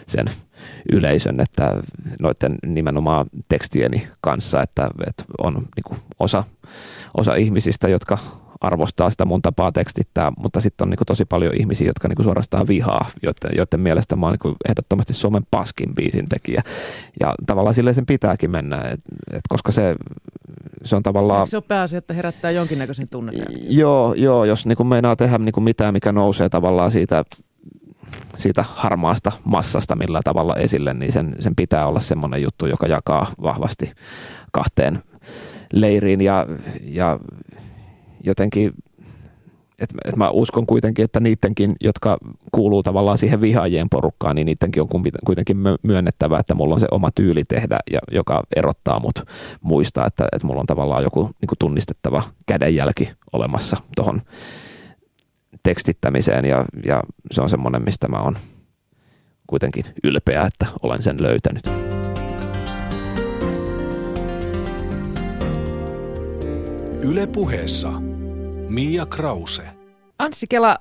sen yleisön, että noiden nimenomaan tekstieni kanssa, että, että on niin osa, osa ihmisistä, jotka arvostaa sitä mun tapaa tekstittää, mutta sitten on niin tosi paljon ihmisiä, jotka niin suorastaan vihaa, joiden, joiden mielestä mä oon niin ehdottomasti Suomen paskin biisin tekijä. Ja tavallaan silleen sen pitääkin mennä, et, et koska se, se on tavallaan... se on pääasia, että herättää jonkinnäköisen tunnereaktion? Joo, joo, jos niin meinaa tehdä niin mitään, mikä nousee tavallaan siitä siitä harmaasta massasta millä tavalla esille, niin sen, sen pitää olla semmoinen juttu, joka jakaa vahvasti kahteen leiriin ja, ja jotenkin että et mä uskon kuitenkin, että niidenkin, jotka kuuluu tavallaan siihen vihaajien porukkaan, niin niidenkin on kuitenkin myönnettävä, että mulla on se oma tyyli tehdä, ja, joka erottaa mut muista, että, että mulla on tavallaan joku niin tunnistettava kädenjälki olemassa tuohon tekstittämiseen, ja, ja se on semmoinen, mistä mä oon kuitenkin ylpeä, että olen sen löytänyt. Yle puheessa Mia Krause. Anssi Kela,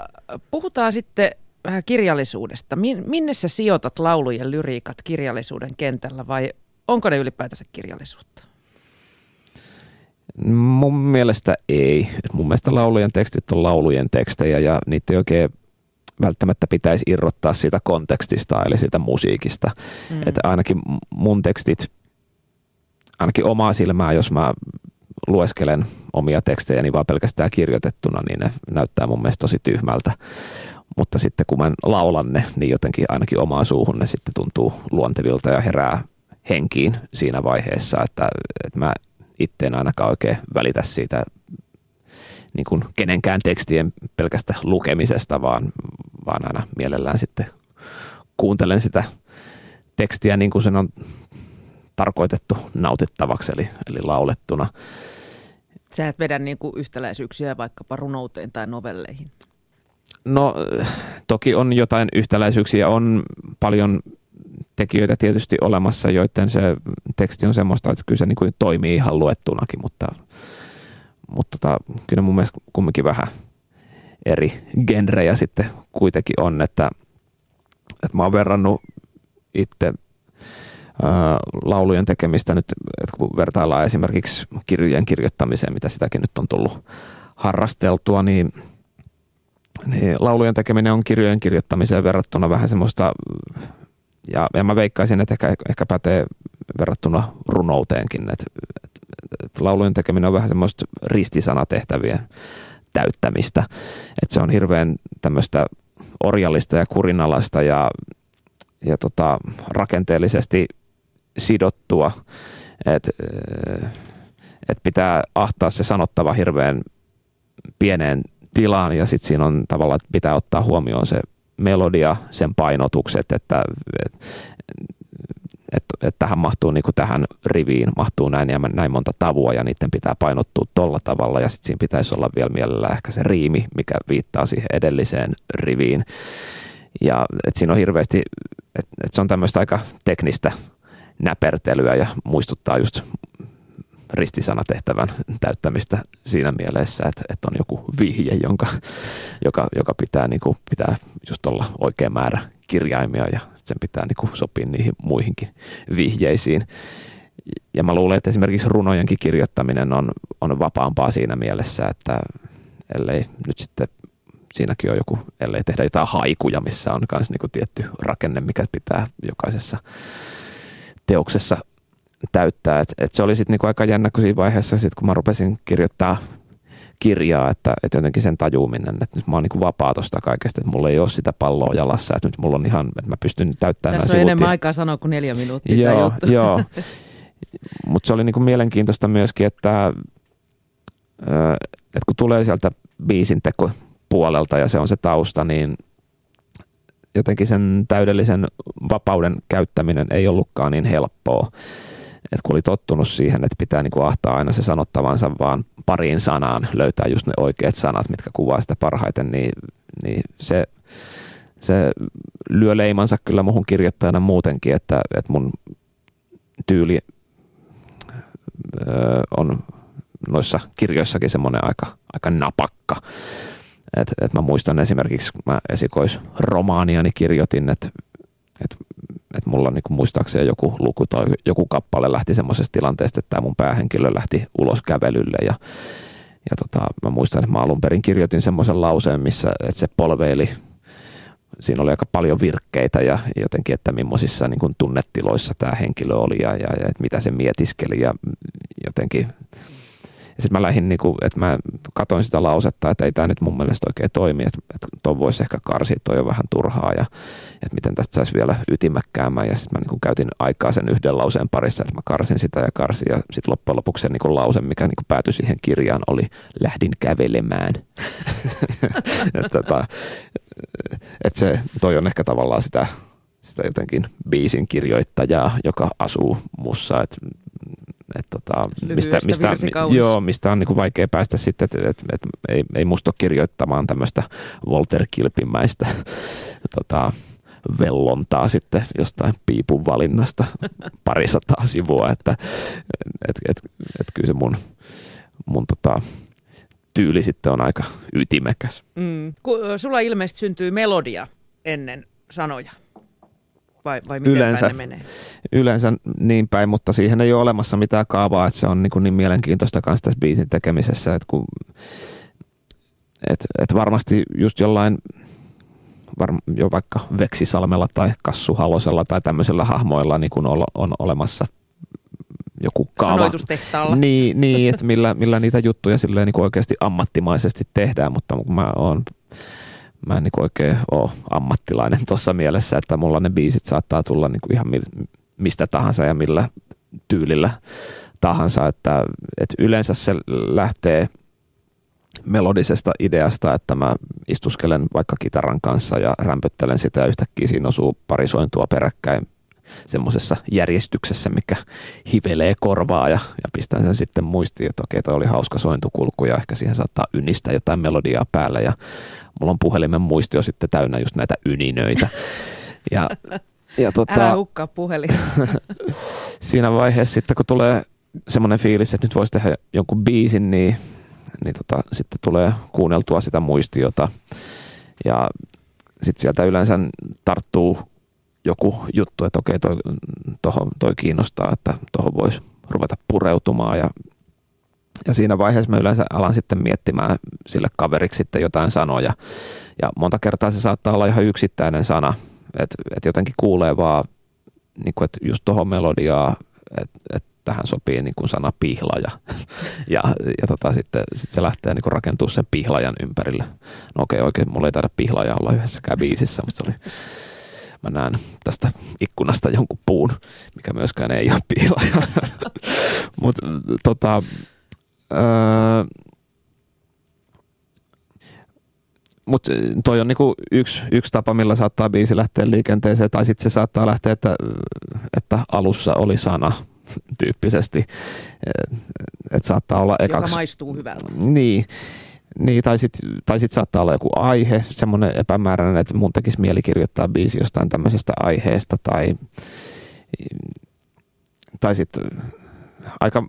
puhutaan sitten vähän kirjallisuudesta. Minne sä sijoitat laulujen lyriikat kirjallisuuden kentällä vai onko ne ylipäätänsä kirjallisuutta? Mun mielestä ei. Mun mielestä laulujen tekstit on laulujen tekstejä ja niitä ei oikein välttämättä pitäisi irrottaa siitä kontekstista eli siitä musiikista. Mm. Että ainakin mun tekstit, ainakin omaa silmää, jos mä lueskelen omia tekstejäni vaan pelkästään kirjoitettuna, niin ne näyttää mun mielestä tosi tyhmältä. Mutta sitten kun mä laulan ne, niin jotenkin ainakin omaan suuhun ne sitten tuntuu luontevilta ja herää henkiin siinä vaiheessa, että, että mä itse en ainakaan oikein välitä siitä niin kuin kenenkään tekstien pelkästä lukemisesta, vaan, vaan aina mielellään sitten kuuntelen sitä tekstiä niin kuin sen on tarkoitettu nautittavaksi, eli, eli laulettuna. Sä et vedä niin kuin yhtäläisyyksiä vaikkapa runouteen tai novelleihin. No toki on jotain yhtäläisyyksiä, on paljon tekijöitä tietysti olemassa, joiden se teksti on semmoista, että kyllä se niin kuin toimii ihan luettunakin, mutta, mutta tota, kyllä mun mielestä kumminkin vähän eri genrejä sitten kuitenkin on, että, että mä oon verrannut itse laulujen tekemistä nyt, että kun vertaillaan esimerkiksi kirjojen kirjoittamiseen, mitä sitäkin nyt on tullut harrasteltua, niin, niin laulujen tekeminen on kirjojen kirjoittamiseen verrattuna vähän semmoista, ja, ja mä veikkaisin, että ehkä, ehkä pätee verrattuna runouteenkin, että, että, että laulujen tekeminen on vähän semmoista ristisanatehtävien täyttämistä, että se on hirveän tämmöistä orjallista ja kurinalaista ja, ja tota, rakenteellisesti sidottua, että et pitää ahtaa se sanottava hirveän pieneen tilaan ja sitten siinä on tavallaan, että pitää ottaa huomioon se melodia, sen painotukset, että et, et, et tähän mahtuu niin tähän riviin, mahtuu näin ja näin monta tavua ja niiden pitää painottua tolla tavalla ja sitten siinä pitäisi olla vielä mielellä ehkä se riimi, mikä viittaa siihen edelliseen riviin. Ja et siinä on hirveästi, että et se on tämmöistä aika teknistä näpertelyä ja muistuttaa just ristisanatehtävän täyttämistä siinä mielessä, että, että on joku vihje, jonka, joka, joka pitää, niin kuin, pitää just olla oikea määrä kirjaimia ja sen pitää niin kuin, sopia niihin muihinkin vihjeisiin. Ja mä luulen, että esimerkiksi runojenkin kirjoittaminen on, on vapaampaa siinä mielessä, että ellei nyt sitten siinäkin on joku, ellei tehdä jotain haikuja, missä on myös niin tietty rakenne, mikä pitää jokaisessa teoksessa täyttää. Et, et se oli sitten niinku aika jännä, kun siinä vaiheessa, sit kun mä rupesin kirjoittaa kirjaa, että, että jotenkin sen tajuuminen, että nyt mä oon niin vapaa tuosta kaikesta, että mulla ei ole sitä palloa jalassa, että nyt mulla on ihan, että mä pystyn täyttämään Tässä on enemmän ja... aikaa sanoa kuin neljä minuuttia. Joo, joo. mutta se oli niin mielenkiintoista myöskin, että, että kun tulee sieltä biisin puolelta ja se on se tausta, niin jotenkin sen täydellisen vapauden käyttäminen ei ollutkaan niin helppoa. Et kun oli tottunut siihen, että pitää niinku ahtaa aina se sanottavansa vaan pariin sanaan, löytää just ne oikeat sanat, mitkä kuvaa sitä parhaiten, niin, niin se, se lyö leimansa kyllä muhun kirjoittajana muutenkin, että, että mun tyyli öö, on noissa kirjoissakin semmoinen aika, aika napakka. Et, et mä muistan esimerkiksi, mä esikoisromaaniani kirjoitin, että et, et mulla niinku muistaakseni joku luku tai joku kappale lähti semmoisesta tilanteesta, että tämä mun päähenkilö lähti ulos kävelylle ja, ja tota, mä muistan, että mä alun perin kirjoitin semmoisen lauseen, missä että se polveili. Siinä oli aika paljon virkkeitä ja jotenkin, että millaisissa niin kuin tunnetiloissa tämä henkilö oli ja, ja, ja että mitä se mietiskeli ja jotenkin ja sitten mä lähdin, niin kuin, että mä katoin sitä lausetta, että ei tämä nyt mun mielestä oikein toimi, että, että tuon voisi ehkä karsia, toi on vähän turhaa ja että miten tästä saisi vielä ytimäkkäämään. Ja sitten mä niin kuin käytin aikaa sen yhden lauseen parissa, että mä karsin sitä ja karsin ja sitten loppujen lopuksi se niin kuin lause, mikä niin kuin päätyi siihen kirjaan, oli lähdin kävelemään. että, tota, että se, toi on ehkä tavallaan sitä, sitä jotenkin biisin kirjoittajaa, joka asuu mussa, että et tota, mistä, mistä, joo, mistä on niin kuin vaikea päästä sitten, että et, et, ei, ei musta kirjoittamaan tämmöistä Walter Kilpimäistä tota, vellontaa sitten jostain piipun valinnasta parisataa sivua, että et, et, et kyllä se mun, mun tota, tyyli sitten on aika ytimekäs. Mm. Sulla ilmeisesti syntyy melodia ennen sanoja vai, vai miten yleensä, päin ne menee? Yleensä niin päin, mutta siihen ei ole olemassa mitään kaavaa, että se on niin, kuin niin mielenkiintoista kanssa tässä biisin tekemisessä, että kun, et, et varmasti just jollain varm, jo vaikka Veksisalmella tai Kassuhalosella tai tämmöisellä hahmoilla niin kun on, on olemassa joku kaava. Sanoitustehtaalla. Niin, niin että millä, millä niitä juttuja silleen niin oikeasti ammattimaisesti tehdään, mutta kun mä oon mä en niin oikein ole ammattilainen tuossa mielessä, että mulla ne biisit saattaa tulla niin kuin ihan mistä tahansa ja millä tyylillä tahansa, että, että yleensä se lähtee melodisesta ideasta, että mä istuskelen vaikka kitaran kanssa ja rämpöttelen sitä ja yhtäkkiä siinä osuu pari sointua peräkkäin semmoisessa järjestyksessä, mikä hivelee korvaa ja, ja pistän sen sitten muistiin, että okei, toi oli hauska sointukulku ja ehkä siihen saattaa ynistää jotain melodiaa päälle ja mulla on puhelimen muistio sitten täynnä just näitä yninöitä. Ja, ja tota, Älä hukkaa puhelin. siinä vaiheessa sitten, kun tulee semmoinen fiilis, että nyt voisi tehdä jonkun biisin, niin, niin tota, sitten tulee kuunneltua sitä muistiota. Ja sitten sieltä yleensä tarttuu joku juttu, että okei, toi, toho, toi kiinnostaa, että tuohon voisi ruveta pureutumaan ja ja siinä vaiheessa mä yleensä alan sitten miettimään sille kaveriksi sitten jotain sanoja. Ja monta kertaa se saattaa olla ihan yksittäinen sana, että et jotenkin kuulee vaan, niin kuin, että just tuohon melodiaa, että et tähän sopii niin kuin sana pihlaja. ja ja tota, sitten sit se lähtee niin rakentumaan sen pihlajan ympärille. No okei, okay, oikein, mulla ei taida pihlaja olla yhdessäkään biisissä, mutta se oli mä näen tästä ikkunasta jonkun puun, mikä myöskään ei ole pihlaja. mutta tota, Öö, mutta toi on niinku yksi, yksi tapa, millä saattaa biisi lähteä liikenteeseen, tai sitten se saattaa lähteä, että, että alussa oli sana tyyppisesti. Että saattaa olla ekaksi. Joka maistuu hyvältä. Niin. Niin, tai sitten tai sit saattaa olla joku aihe, semmoinen epämääräinen, että mun tekisi mieli kirjoittaa biisi jostain tämmöisestä aiheesta, tai, tai sitten aika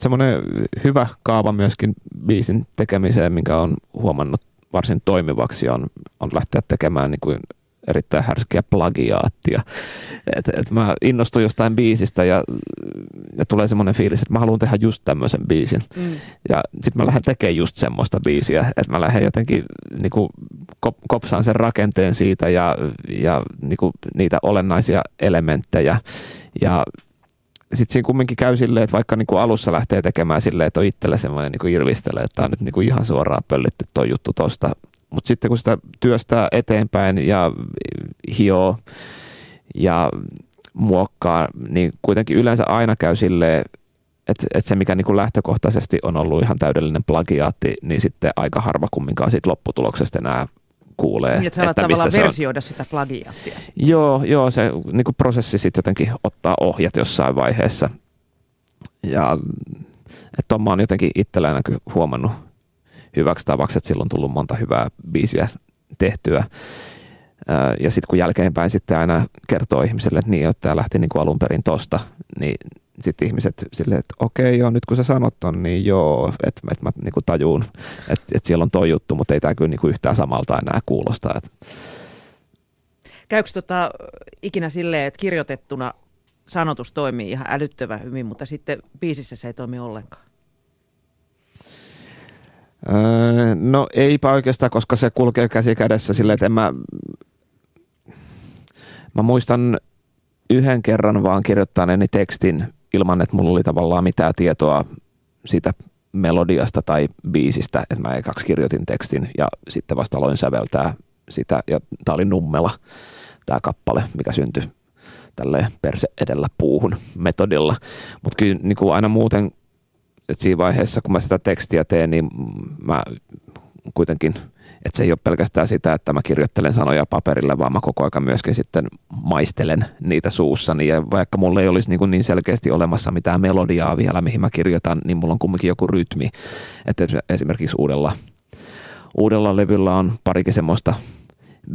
semmoinen hyvä kaava myöskin biisin tekemiseen, minkä on huomannut varsin toimivaksi, on, on lähteä tekemään niin kuin erittäin härskiä plagiaattia. Et, et mä innostun jostain biisistä ja, ja tulee semmoinen fiilis, että mä haluan tehdä just tämmöisen biisin. Mm. Ja sitten mä lähden tekemään just semmoista biisiä, että mä lähden jotenkin niinku, kop, kopsaan sen rakenteen siitä ja, ja niinku, niitä olennaisia elementtejä. Ja sitten siinä kumminkin käy silleen, että vaikka niinku alussa lähtee tekemään silleen, että on itselle semmoinen niinku irvistele, että on nyt niinku ihan suoraan pöllitty tuo juttu tuosta mutta sitten kun sitä työstää eteenpäin ja hioo ja muokkaa, niin kuitenkin yleensä aina käy silleen, että, että se mikä niin kuin lähtökohtaisesti on ollut ihan täydellinen plagiaatti, niin sitten aika harva kumminkaan siitä lopputuloksesta enää kuulee. Niin, että että tavallaan versioida sitä plagiaattia. Sitten. Joo, joo, se niin kuin prosessi sitten jotenkin ottaa ohjat jossain vaiheessa. Ja että on mä oon jotenkin itsellä huomannut hyväksi tavaksi, että silloin on tullut monta hyvää biisiä tehtyä. Ja sitten kun jälkeenpäin sitten aina kertoo ihmiselle, että niin, että tämä lähti niin kuin alun perin tosta, niin sitten ihmiset silleen, että okei, joo, nyt kun sä sanot on, niin joo, että et mä niin kuin tajuun, että et siellä on toi juttu, mutta ei tämä kyllä niin kuin yhtään samalta enää kuulosta. Et. Käykö tota ikinä silleen, että kirjoitettuna sanotus toimii ihan älyttävän hyvin, mutta sitten biisissä se ei toimi ollenkaan? Öö, no eipä oikeastaan, koska se kulkee käsi kädessä silleen, että en mä, mä muistan yhden kerran vaan kirjoittaneeni tekstin ilman, että mulla oli tavallaan mitään tietoa siitä melodiasta tai biisistä, että mä ekaksi kirjoitin tekstin ja sitten vasta aloin säveltää sitä ja tää oli Nummela, tämä kappale, mikä syntyi tälle perse edellä puuhun metodilla. Mutta kyllä niin kuin aina muuten että siinä vaiheessa, kun mä sitä tekstiä teen, niin mä kuitenkin, että se ei ole pelkästään sitä, että mä kirjoittelen sanoja paperille, vaan mä koko ajan myöskin sitten maistelen niitä suussani. Ja vaikka mulla ei olisi niin, niin selkeästi olemassa mitään melodiaa vielä, mihin mä kirjoitan, niin mulla on kumminkin joku rytmi. Että esimerkiksi uudella, uudella levyllä on parikin semmoista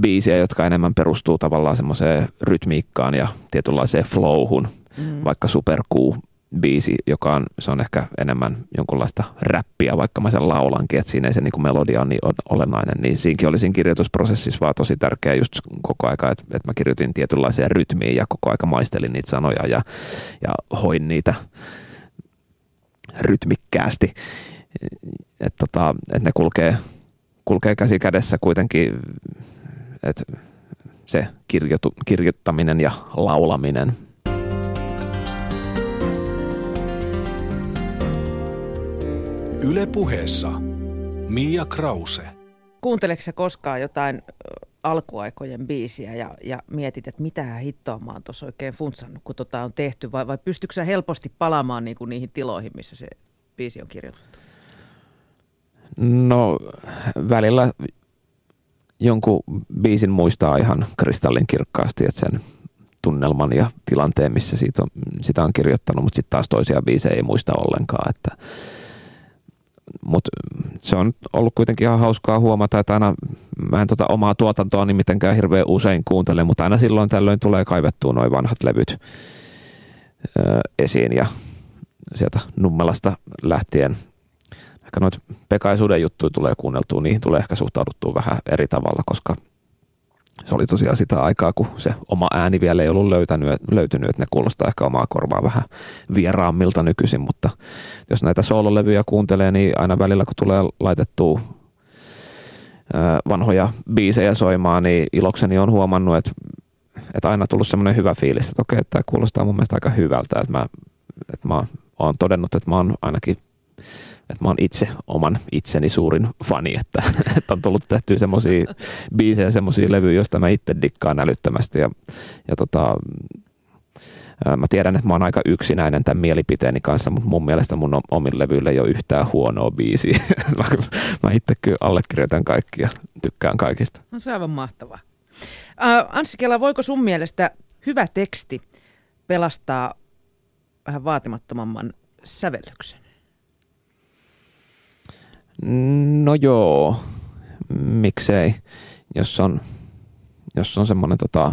biisiä, jotka enemmän perustuu tavallaan semmoiseen rytmiikkaan ja tietynlaiseen flowhun, mm. vaikka superkuu biisi, joka on, se on ehkä enemmän jonkunlaista räppiä, vaikka mä sen laulankin, että siinä ei se niin kuin melodia on niin olennainen, niin siinäkin oli siinä kirjoitusprosessissa vaan tosi tärkeää just koko aika, että, että mä kirjoitin tietynlaiseen rytmiin ja koko aika maistelin niitä sanoja ja, ja hoin niitä rytmikkäästi, että tota, et ne kulkee, kulkee käsi kädessä kuitenkin, että se kirjoittaminen ja laulaminen – Yle puheessa Mia Krause. Kuunteleeko koskaan jotain alkuaikojen biisiä ja, ja mietit, että mitä hittoa mä oon tuossa oikein funtsannut, kun tota on tehty, vai, vai pystytkö sä helposti palaamaan niin kuin niihin tiloihin, missä se biisi on kirjoitettu? No välillä jonkun biisin muistaa ihan kristallin kirkkaasti, että sen tunnelman ja tilanteen, missä siitä on, sitä on kirjoittanut, mutta sitten taas toisia biisejä ei muista ollenkaan, että mutta se on ollut kuitenkin ihan hauskaa huomata, että aina mä en tota omaa tuotantoa niin mitenkään hirveän usein kuuntele, mutta aina silloin tällöin tulee kaivettua noin vanhat levyt ö, esiin ja sieltä Nummelasta lähtien. Ehkä noita pekaisuuden juttuja tulee kuunneltua, niihin tulee ehkä suhtauduttua vähän eri tavalla, koska – se oli tosiaan sitä aikaa, kun se oma ääni vielä ei ollut löytänyt, löytynyt, että ne kuulostaa ehkä omaa korvaa vähän vieraammilta nykyisin, mutta jos näitä soololevyjä kuuntelee, niin aina välillä kun tulee laitettua vanhoja biisejä soimaan, niin ilokseni on huomannut, että, että aina tullut semmoinen hyvä fiilis, että okei, tämä kuulostaa mun mielestä aika hyvältä, että mä, että mä oon todennut, että mä oon ainakin että mä oon itse oman itseni suurin fani, että, että on tullut tehtyä semmoisia biisejä, semmoisia levyjä, joista mä itse dikkaan älyttömästi ja, ja tota, Mä tiedän, että mä oon aika yksinäinen tämän mielipiteeni kanssa, mutta mun mielestä mun omin levyillä ei ole yhtään huonoa biisiä. mä itse kyllä allekirjoitan kaikki ja tykkään kaikista. No se on aivan mahtavaa. Äh, Anssi Kela, voiko sun mielestä hyvä teksti pelastaa vähän vaatimattomamman sävellyksen? No joo, miksei, jos on, jos on semmoinen tota,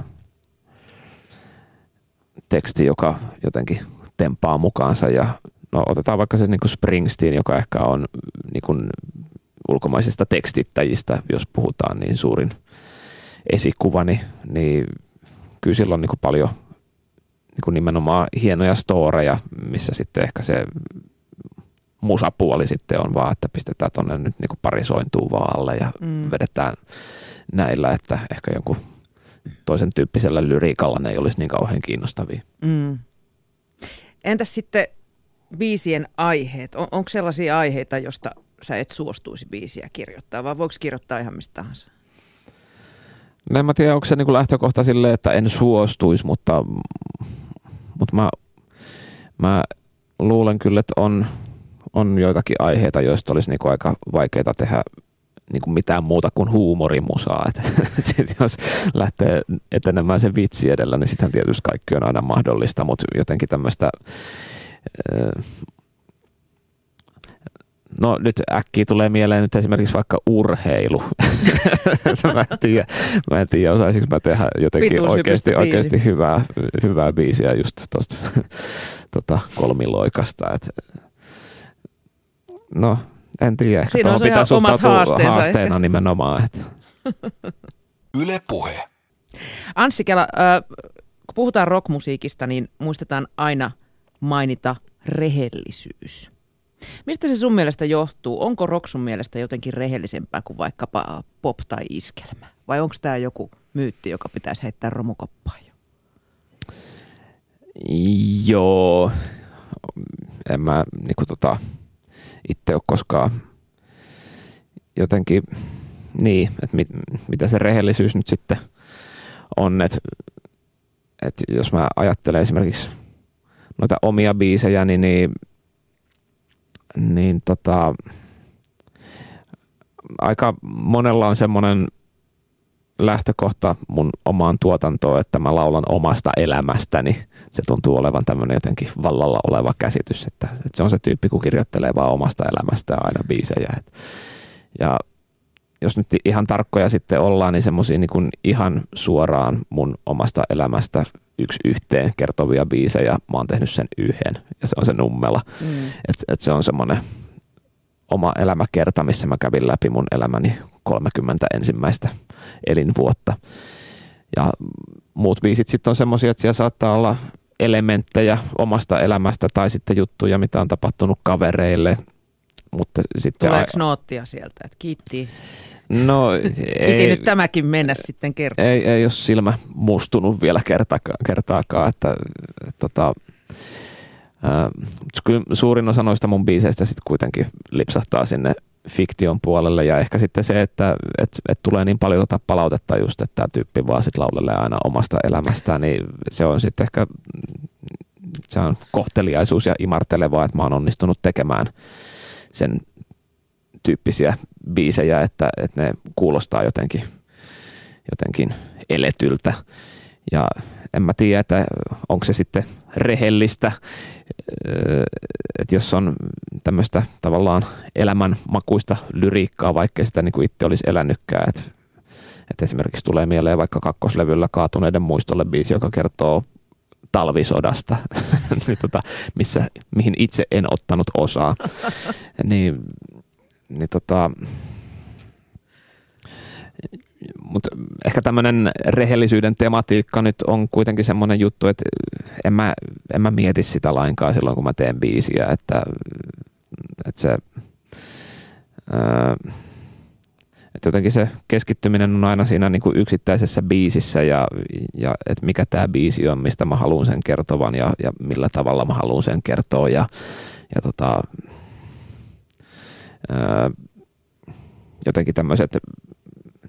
teksti, joka jotenkin tempaa mukaansa ja no otetaan vaikka se niin kuin Springsteen, joka ehkä on niin kuin ulkomaisista tekstittäjistä, jos puhutaan, niin suurin esikuvani, niin kyllä sillä on niin kuin paljon niin kuin nimenomaan hienoja storeja, missä sitten ehkä se musapuoli sitten on vaan, että pistetään tuonne nyt niin kuin pari sointuu vaan alle ja mm. vedetään näillä, että ehkä jonkun toisen tyyppisellä lyriikalla ne ei olisi niin kauhean kiinnostavia. Mm. Entäs sitten biisien aiheet? On, onko sellaisia aiheita, josta sä et suostuisi biisiä kirjoittaa, vai voiko kirjoittaa ihan mistä tahansa? No en mä tiedä, onko se niin lähtökohta silleen, että en suostuisi, mutta, mutta mä, mä luulen kyllä, että on, on joitakin aiheita, joista olisi niin kuin aika vaikeaa tehdä niin kuin mitään muuta kuin huumorimusaa. Et, et jos lähtee etenemään se vitsi edellä, niin sitten tietysti kaikki on aina mahdollista, mutta jotenkin tämmöistä No nyt äkkiä tulee mieleen nyt esimerkiksi vaikka urheilu. mä, en tiedä, mä en tiedä, osaisinko mä tehdä jotenkin oikeasti, oikeasti hyvää, hyvää biisiä just tuosta tota, kolmiloikasta. Et, no, en tiedä. Ehkä Siinä on pitää omat haasteensa haasteena ehkä. nimenomaan. Että. Yle Puhe. Anssi Kela, äh, kun puhutaan rockmusiikista, niin muistetaan aina mainita rehellisyys. Mistä se sun mielestä johtuu? Onko rock sun mielestä jotenkin rehellisempää kuin vaikkapa pop tai iskelmä? Vai onko tämä joku myytti, joka pitäisi heittää romukoppaan jo? Joo, en mä niinku tota, itse ole koskaan jotenkin, niin, että mit, mitä se rehellisyys nyt sitten on, että, että jos mä ajattelen esimerkiksi noita omia biisejä, niin, niin, niin tota, aika monella on semmoinen lähtökohta mun omaan tuotantoon, että mä laulan omasta elämästäni. Se tuntuu olevan tämmöinen jotenkin vallalla oleva käsitys, että, että se on se tyyppi, kun kirjoittelee vaan omasta elämästään aina biisejä. Et, ja jos nyt ihan tarkkoja sitten ollaan, niin semmoisia niin ihan suoraan mun omasta elämästä yksi yhteen kertovia biisejä. Mä oon tehnyt sen yhden ja se on se Nummela. Mm. Et, et se on semmoinen oma elämäkerta, missä mä kävin läpi mun elämäni 30 ensimmäistä elinvuotta. Ja muut biisit sitten on semmoisia, että siellä saattaa olla elementtejä omasta elämästä tai sitten juttuja, mitä on tapahtunut kavereille. Mutta sitten Tuleeko a... noottia sieltä, että kiitti? No, ei, nyt tämäkin mennä sitten kertaan. Ei, ei ole silmä mustunut vielä kertaakaan, kertaakaan että, että tota, äh, kyllä suurin osa noista mun biiseistä sitten kuitenkin lipsahtaa sinne fiktion puolelle ja ehkä sitten se, että et, et tulee niin paljon tota palautetta just, että tämä tyyppi vaan sitten laulelee aina omasta elämästään, niin se on sitten ehkä se on kohteliaisuus ja imartelevaa, että mä oon onnistunut tekemään sen tyyppisiä biisejä, että, että ne kuulostaa jotenkin, jotenkin eletyltä. Ja en mä tiedä, että onko se sitten rehellistä, että jos on tämmöistä tavallaan elämänmakuista lyriikkaa, vaikka sitä niin kuin itse olisi elänytkään, että, että esimerkiksi tulee mieleen vaikka kakkoslevyllä kaatuneiden muistolle biisi, joka kertoo talvisodasta, niin tota, missä, mihin itse en ottanut osaa, niin, niin tota, mutta ehkä tämmöinen rehellisyyden tematiikka nyt on kuitenkin semmoinen juttu, että en mä, en mä mieti sitä lainkaan silloin, kun mä teen biisiä, että, että se... Ää, että jotenkin se keskittyminen on aina siinä niin kuin yksittäisessä biisissä ja, ja että mikä tämä biisi on, mistä mä haluan sen kertovan ja, ja millä tavalla mä haluan sen kertoa ja, ja tota, ää, jotenkin tämmöiset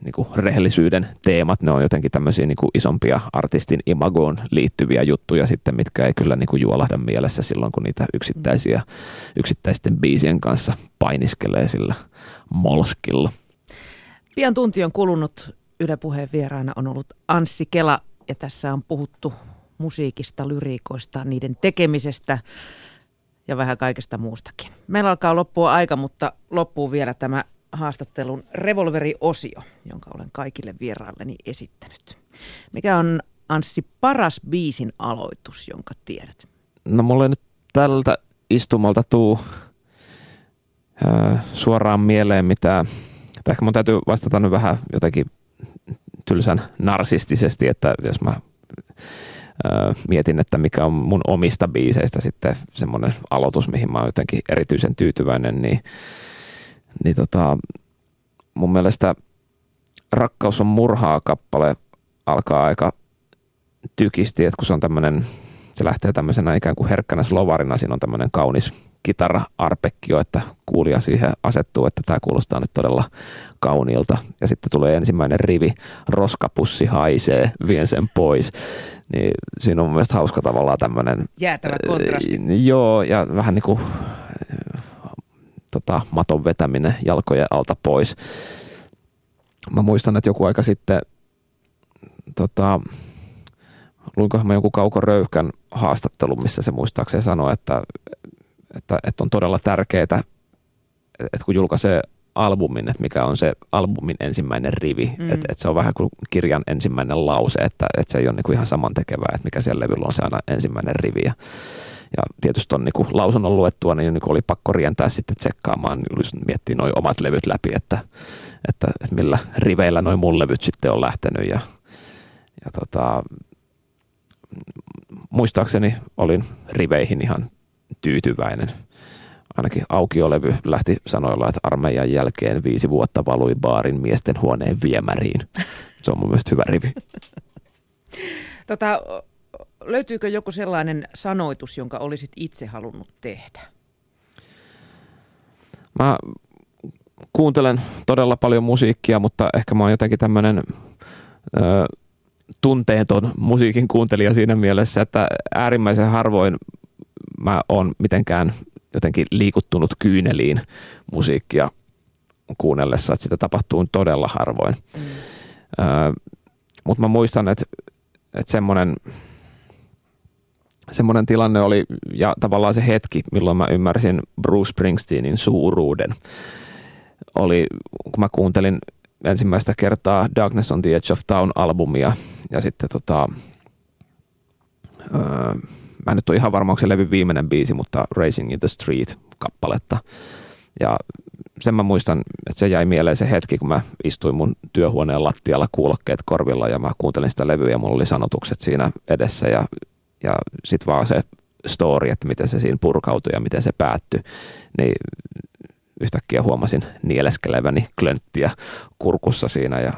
niin kuin rehellisyyden teemat, ne on jotenkin tämmöisiä niin kuin isompia artistin imagoon liittyviä juttuja sitten, mitkä ei kyllä niin kuin juolahda mielessä silloin, kun niitä yksittäisiä, yksittäisten biisien kanssa painiskelee sillä molskilla. Pian tunti on kulunut. Yle Puheen vieraana on ollut Anssi Kela ja tässä on puhuttu musiikista, lyriikoista, niiden tekemisestä ja vähän kaikesta muustakin. Meillä alkaa loppua aika, mutta loppuu vielä tämä haastattelun revolveriosio, jonka olen kaikille vierailleni esittänyt. Mikä on Anssi paras biisin aloitus, jonka tiedät? No mulle nyt tältä istumalta tuu äh, suoraan mieleen mitä, tai ehkä mun täytyy vastata nyt vähän jotenkin tylsän narsistisesti, että jos mä mietin, että mikä on mun omista biiseistä sitten semmoinen aloitus, mihin mä oon jotenkin erityisen tyytyväinen, niin, niin tota, mun mielestä Rakkaus on murhaa kappale alkaa aika tykisti, että kun se on tämmöinen, se lähtee tämmöisenä ikään kuin herkkänä slovarina, siinä on tämmöinen kaunis kitara-arpekkio, että kuulija siihen asettuu, että tämä kuulostaa nyt todella kauniilta. Ja sitten tulee ensimmäinen rivi, roskapussi haisee, vien sen pois. Niin siinä on mun mielestä hauska tavallaan tämmöinen... Jäätävä kontrasti. Äh, joo, ja vähän niin kuin tota, maton vetäminen jalkojen alta pois. Mä muistan, että joku aika sitten tota, luinkohan mä jonkun Kauko Röyhkän haastattelun, missä se muistaakseni sanoi, että, että, että on todella tärkeää, että kun julkaisee albumin, että mikä on se albumin ensimmäinen rivi. Mm. Että, että se on vähän kuin kirjan ensimmäinen lause, että, että se ei ole niin kuin ihan samantekevää, että mikä siellä levyllä on se aina ensimmäinen rivi. Ja, ja tietysti on niin lausunnon luettua, niin, niin oli pakko rientää sitten tsekkaamaan, niin miettii noin omat levyt läpi, että, että, että millä riveillä noin mun levyt sitten on lähtenyt. Ja, ja tota, muistaakseni olin riveihin ihan tyytyväinen ainakin aukiolevy lähti sanoilla, että armeijan jälkeen viisi vuotta valui baarin miesten huoneen viemäriin. Se on mun mielestä hyvä rivi. Tota, löytyykö joku sellainen sanoitus, jonka olisit itse halunnut tehdä? Mä kuuntelen todella paljon musiikkia, mutta ehkä mä oon jotenkin tämmöinen tunteeton musiikin kuuntelija siinä mielessä, että äärimmäisen harvoin mä oon mitenkään jotenkin liikuttunut kyyneliin musiikkia kuunnellessa, että sitä tapahtuu todella harvoin. Mm. Öö, Mutta mä muistan, että, että semmoinen, semmoinen tilanne oli, ja tavallaan se hetki, milloin mä ymmärsin Bruce Springsteenin suuruuden, oli, kun mä kuuntelin ensimmäistä kertaa Darkness on the Edge of Town-albumia, ja sitten tota, öö, mä en nyt ole ihan varma, onko se levy viimeinen biisi, mutta Racing in the Street-kappaletta. Ja sen mä muistan, että se jäi mieleen se hetki, kun mä istuin mun työhuoneen lattialla kuulokkeet korvilla ja mä kuuntelin sitä levyä ja mulla oli sanotukset siinä edessä ja, ja sit vaan se story, että miten se siinä purkautui ja miten se päättyi, niin yhtäkkiä huomasin nieleskeleväni klönttiä kurkussa siinä ja,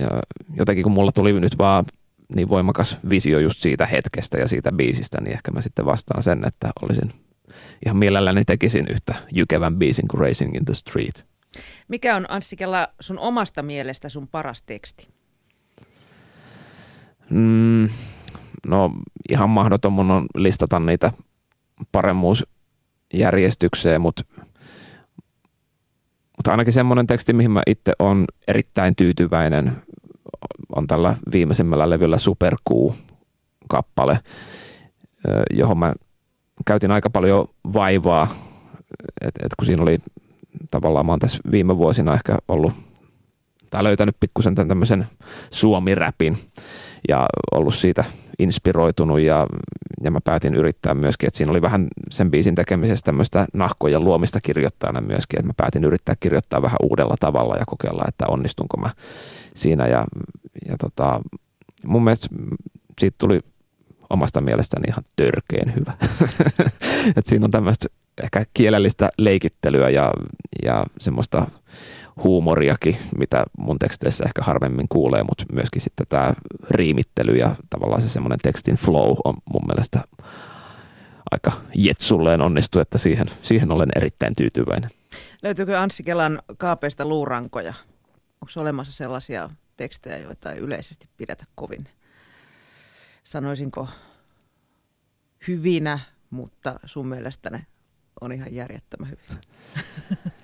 ja jotenkin kun mulla tuli nyt vaan niin voimakas visio just siitä hetkestä ja siitä biisistä, niin ehkä mä sitten vastaan sen, että olisin ihan mielelläni tekisin yhtä jykevän biisin kuin Racing in the Street. Mikä on Anssi Kela sun omasta mielestä sun paras teksti? Mm, no ihan mahdoton mun on listata niitä paremmuusjärjestykseen, mutta mutta ainakin semmoinen teksti, mihin mä itse on erittäin tyytyväinen, on tällä viimeisimmällä levyllä Superkuu-kappale, johon mä käytin aika paljon vaivaa, että et kun siinä oli tavallaan, mä oon tässä viime vuosina ehkä ollut, tai löytänyt pikkusen tämän tämmöisen suomi-räpin ja ollut siitä inspiroitunut ja, ja mä päätin yrittää myöskin, että siinä oli vähän sen biisin tekemisestä tämmöistä nahkojen luomista kirjoittajana myöskin, että mä päätin yrittää kirjoittaa vähän uudella tavalla ja kokeilla, että onnistunko mä siinä ja, ja tota, mun mielestä siitä tuli omasta mielestäni ihan törkeen hyvä. Et siinä on tämmöistä ehkä kielellistä leikittelyä ja, ja semmoista huumoriakin, mitä mun teksteissä ehkä harvemmin kuulee, mutta myöskin sitten tämä riimittely ja tavallaan se semmoinen tekstin flow on mun mielestä aika jetsulleen onnistu, että siihen, siihen olen erittäin tyytyväinen. Löytyykö Anssi Kelan kaapeista luurankoja? Onko olemassa sellaisia tekstejä, joita ei yleisesti pidetä kovin, sanoisinko, hyvinä, mutta sun mielestä ne on ihan järjettömän hyviä?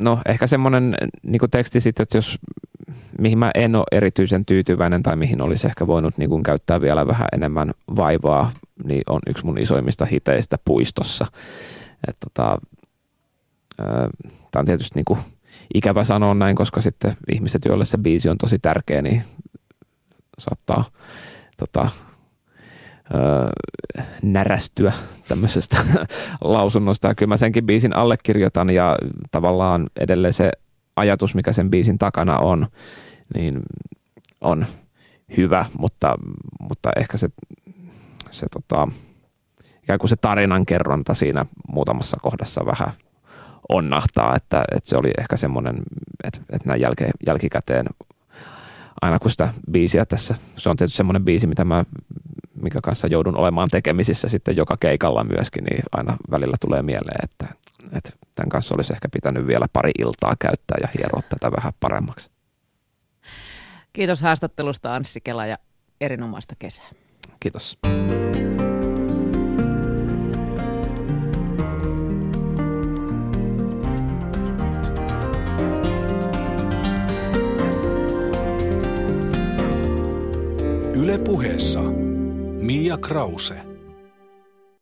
No ehkä semmoinen niin teksti sitten, että jos mihin mä en ole erityisen tyytyväinen tai mihin olisi ehkä voinut niin kuin käyttää vielä vähän enemmän vaivaa, niin on yksi mun isoimmista hiteistä puistossa. tota, Tämä on tietysti niin kuin ikävä sanoa näin, koska sitten ihmiset, joille se biisi on tosi tärkeä, niin saattaa tota, öö, närästyä tämmöisestä lausunnosta. Kyllä mä senkin biisin allekirjoitan ja tavallaan edelleen se ajatus, mikä sen biisin takana on, niin on hyvä, mutta, mutta ehkä se, se tota, ikään kuin se tarinankerronta siinä muutamassa kohdassa vähän onnahtaa, että, että se oli ehkä semmoinen, että, että näin jälke, jälkikäteen aina kun sitä biisiä tässä, se on tietysti semmoinen biisi, mitä mä, mikä kanssa joudun olemaan tekemisissä sitten joka keikalla myöskin, niin aina välillä tulee mieleen, että, että tämän kanssa olisi ehkä pitänyt vielä pari iltaa käyttää ja hieroa tätä vähän paremmaksi. Kiitos haastattelusta Anssi Kela ja erinomaista kesää. Kiitos. Yle puheessa Mia Krause.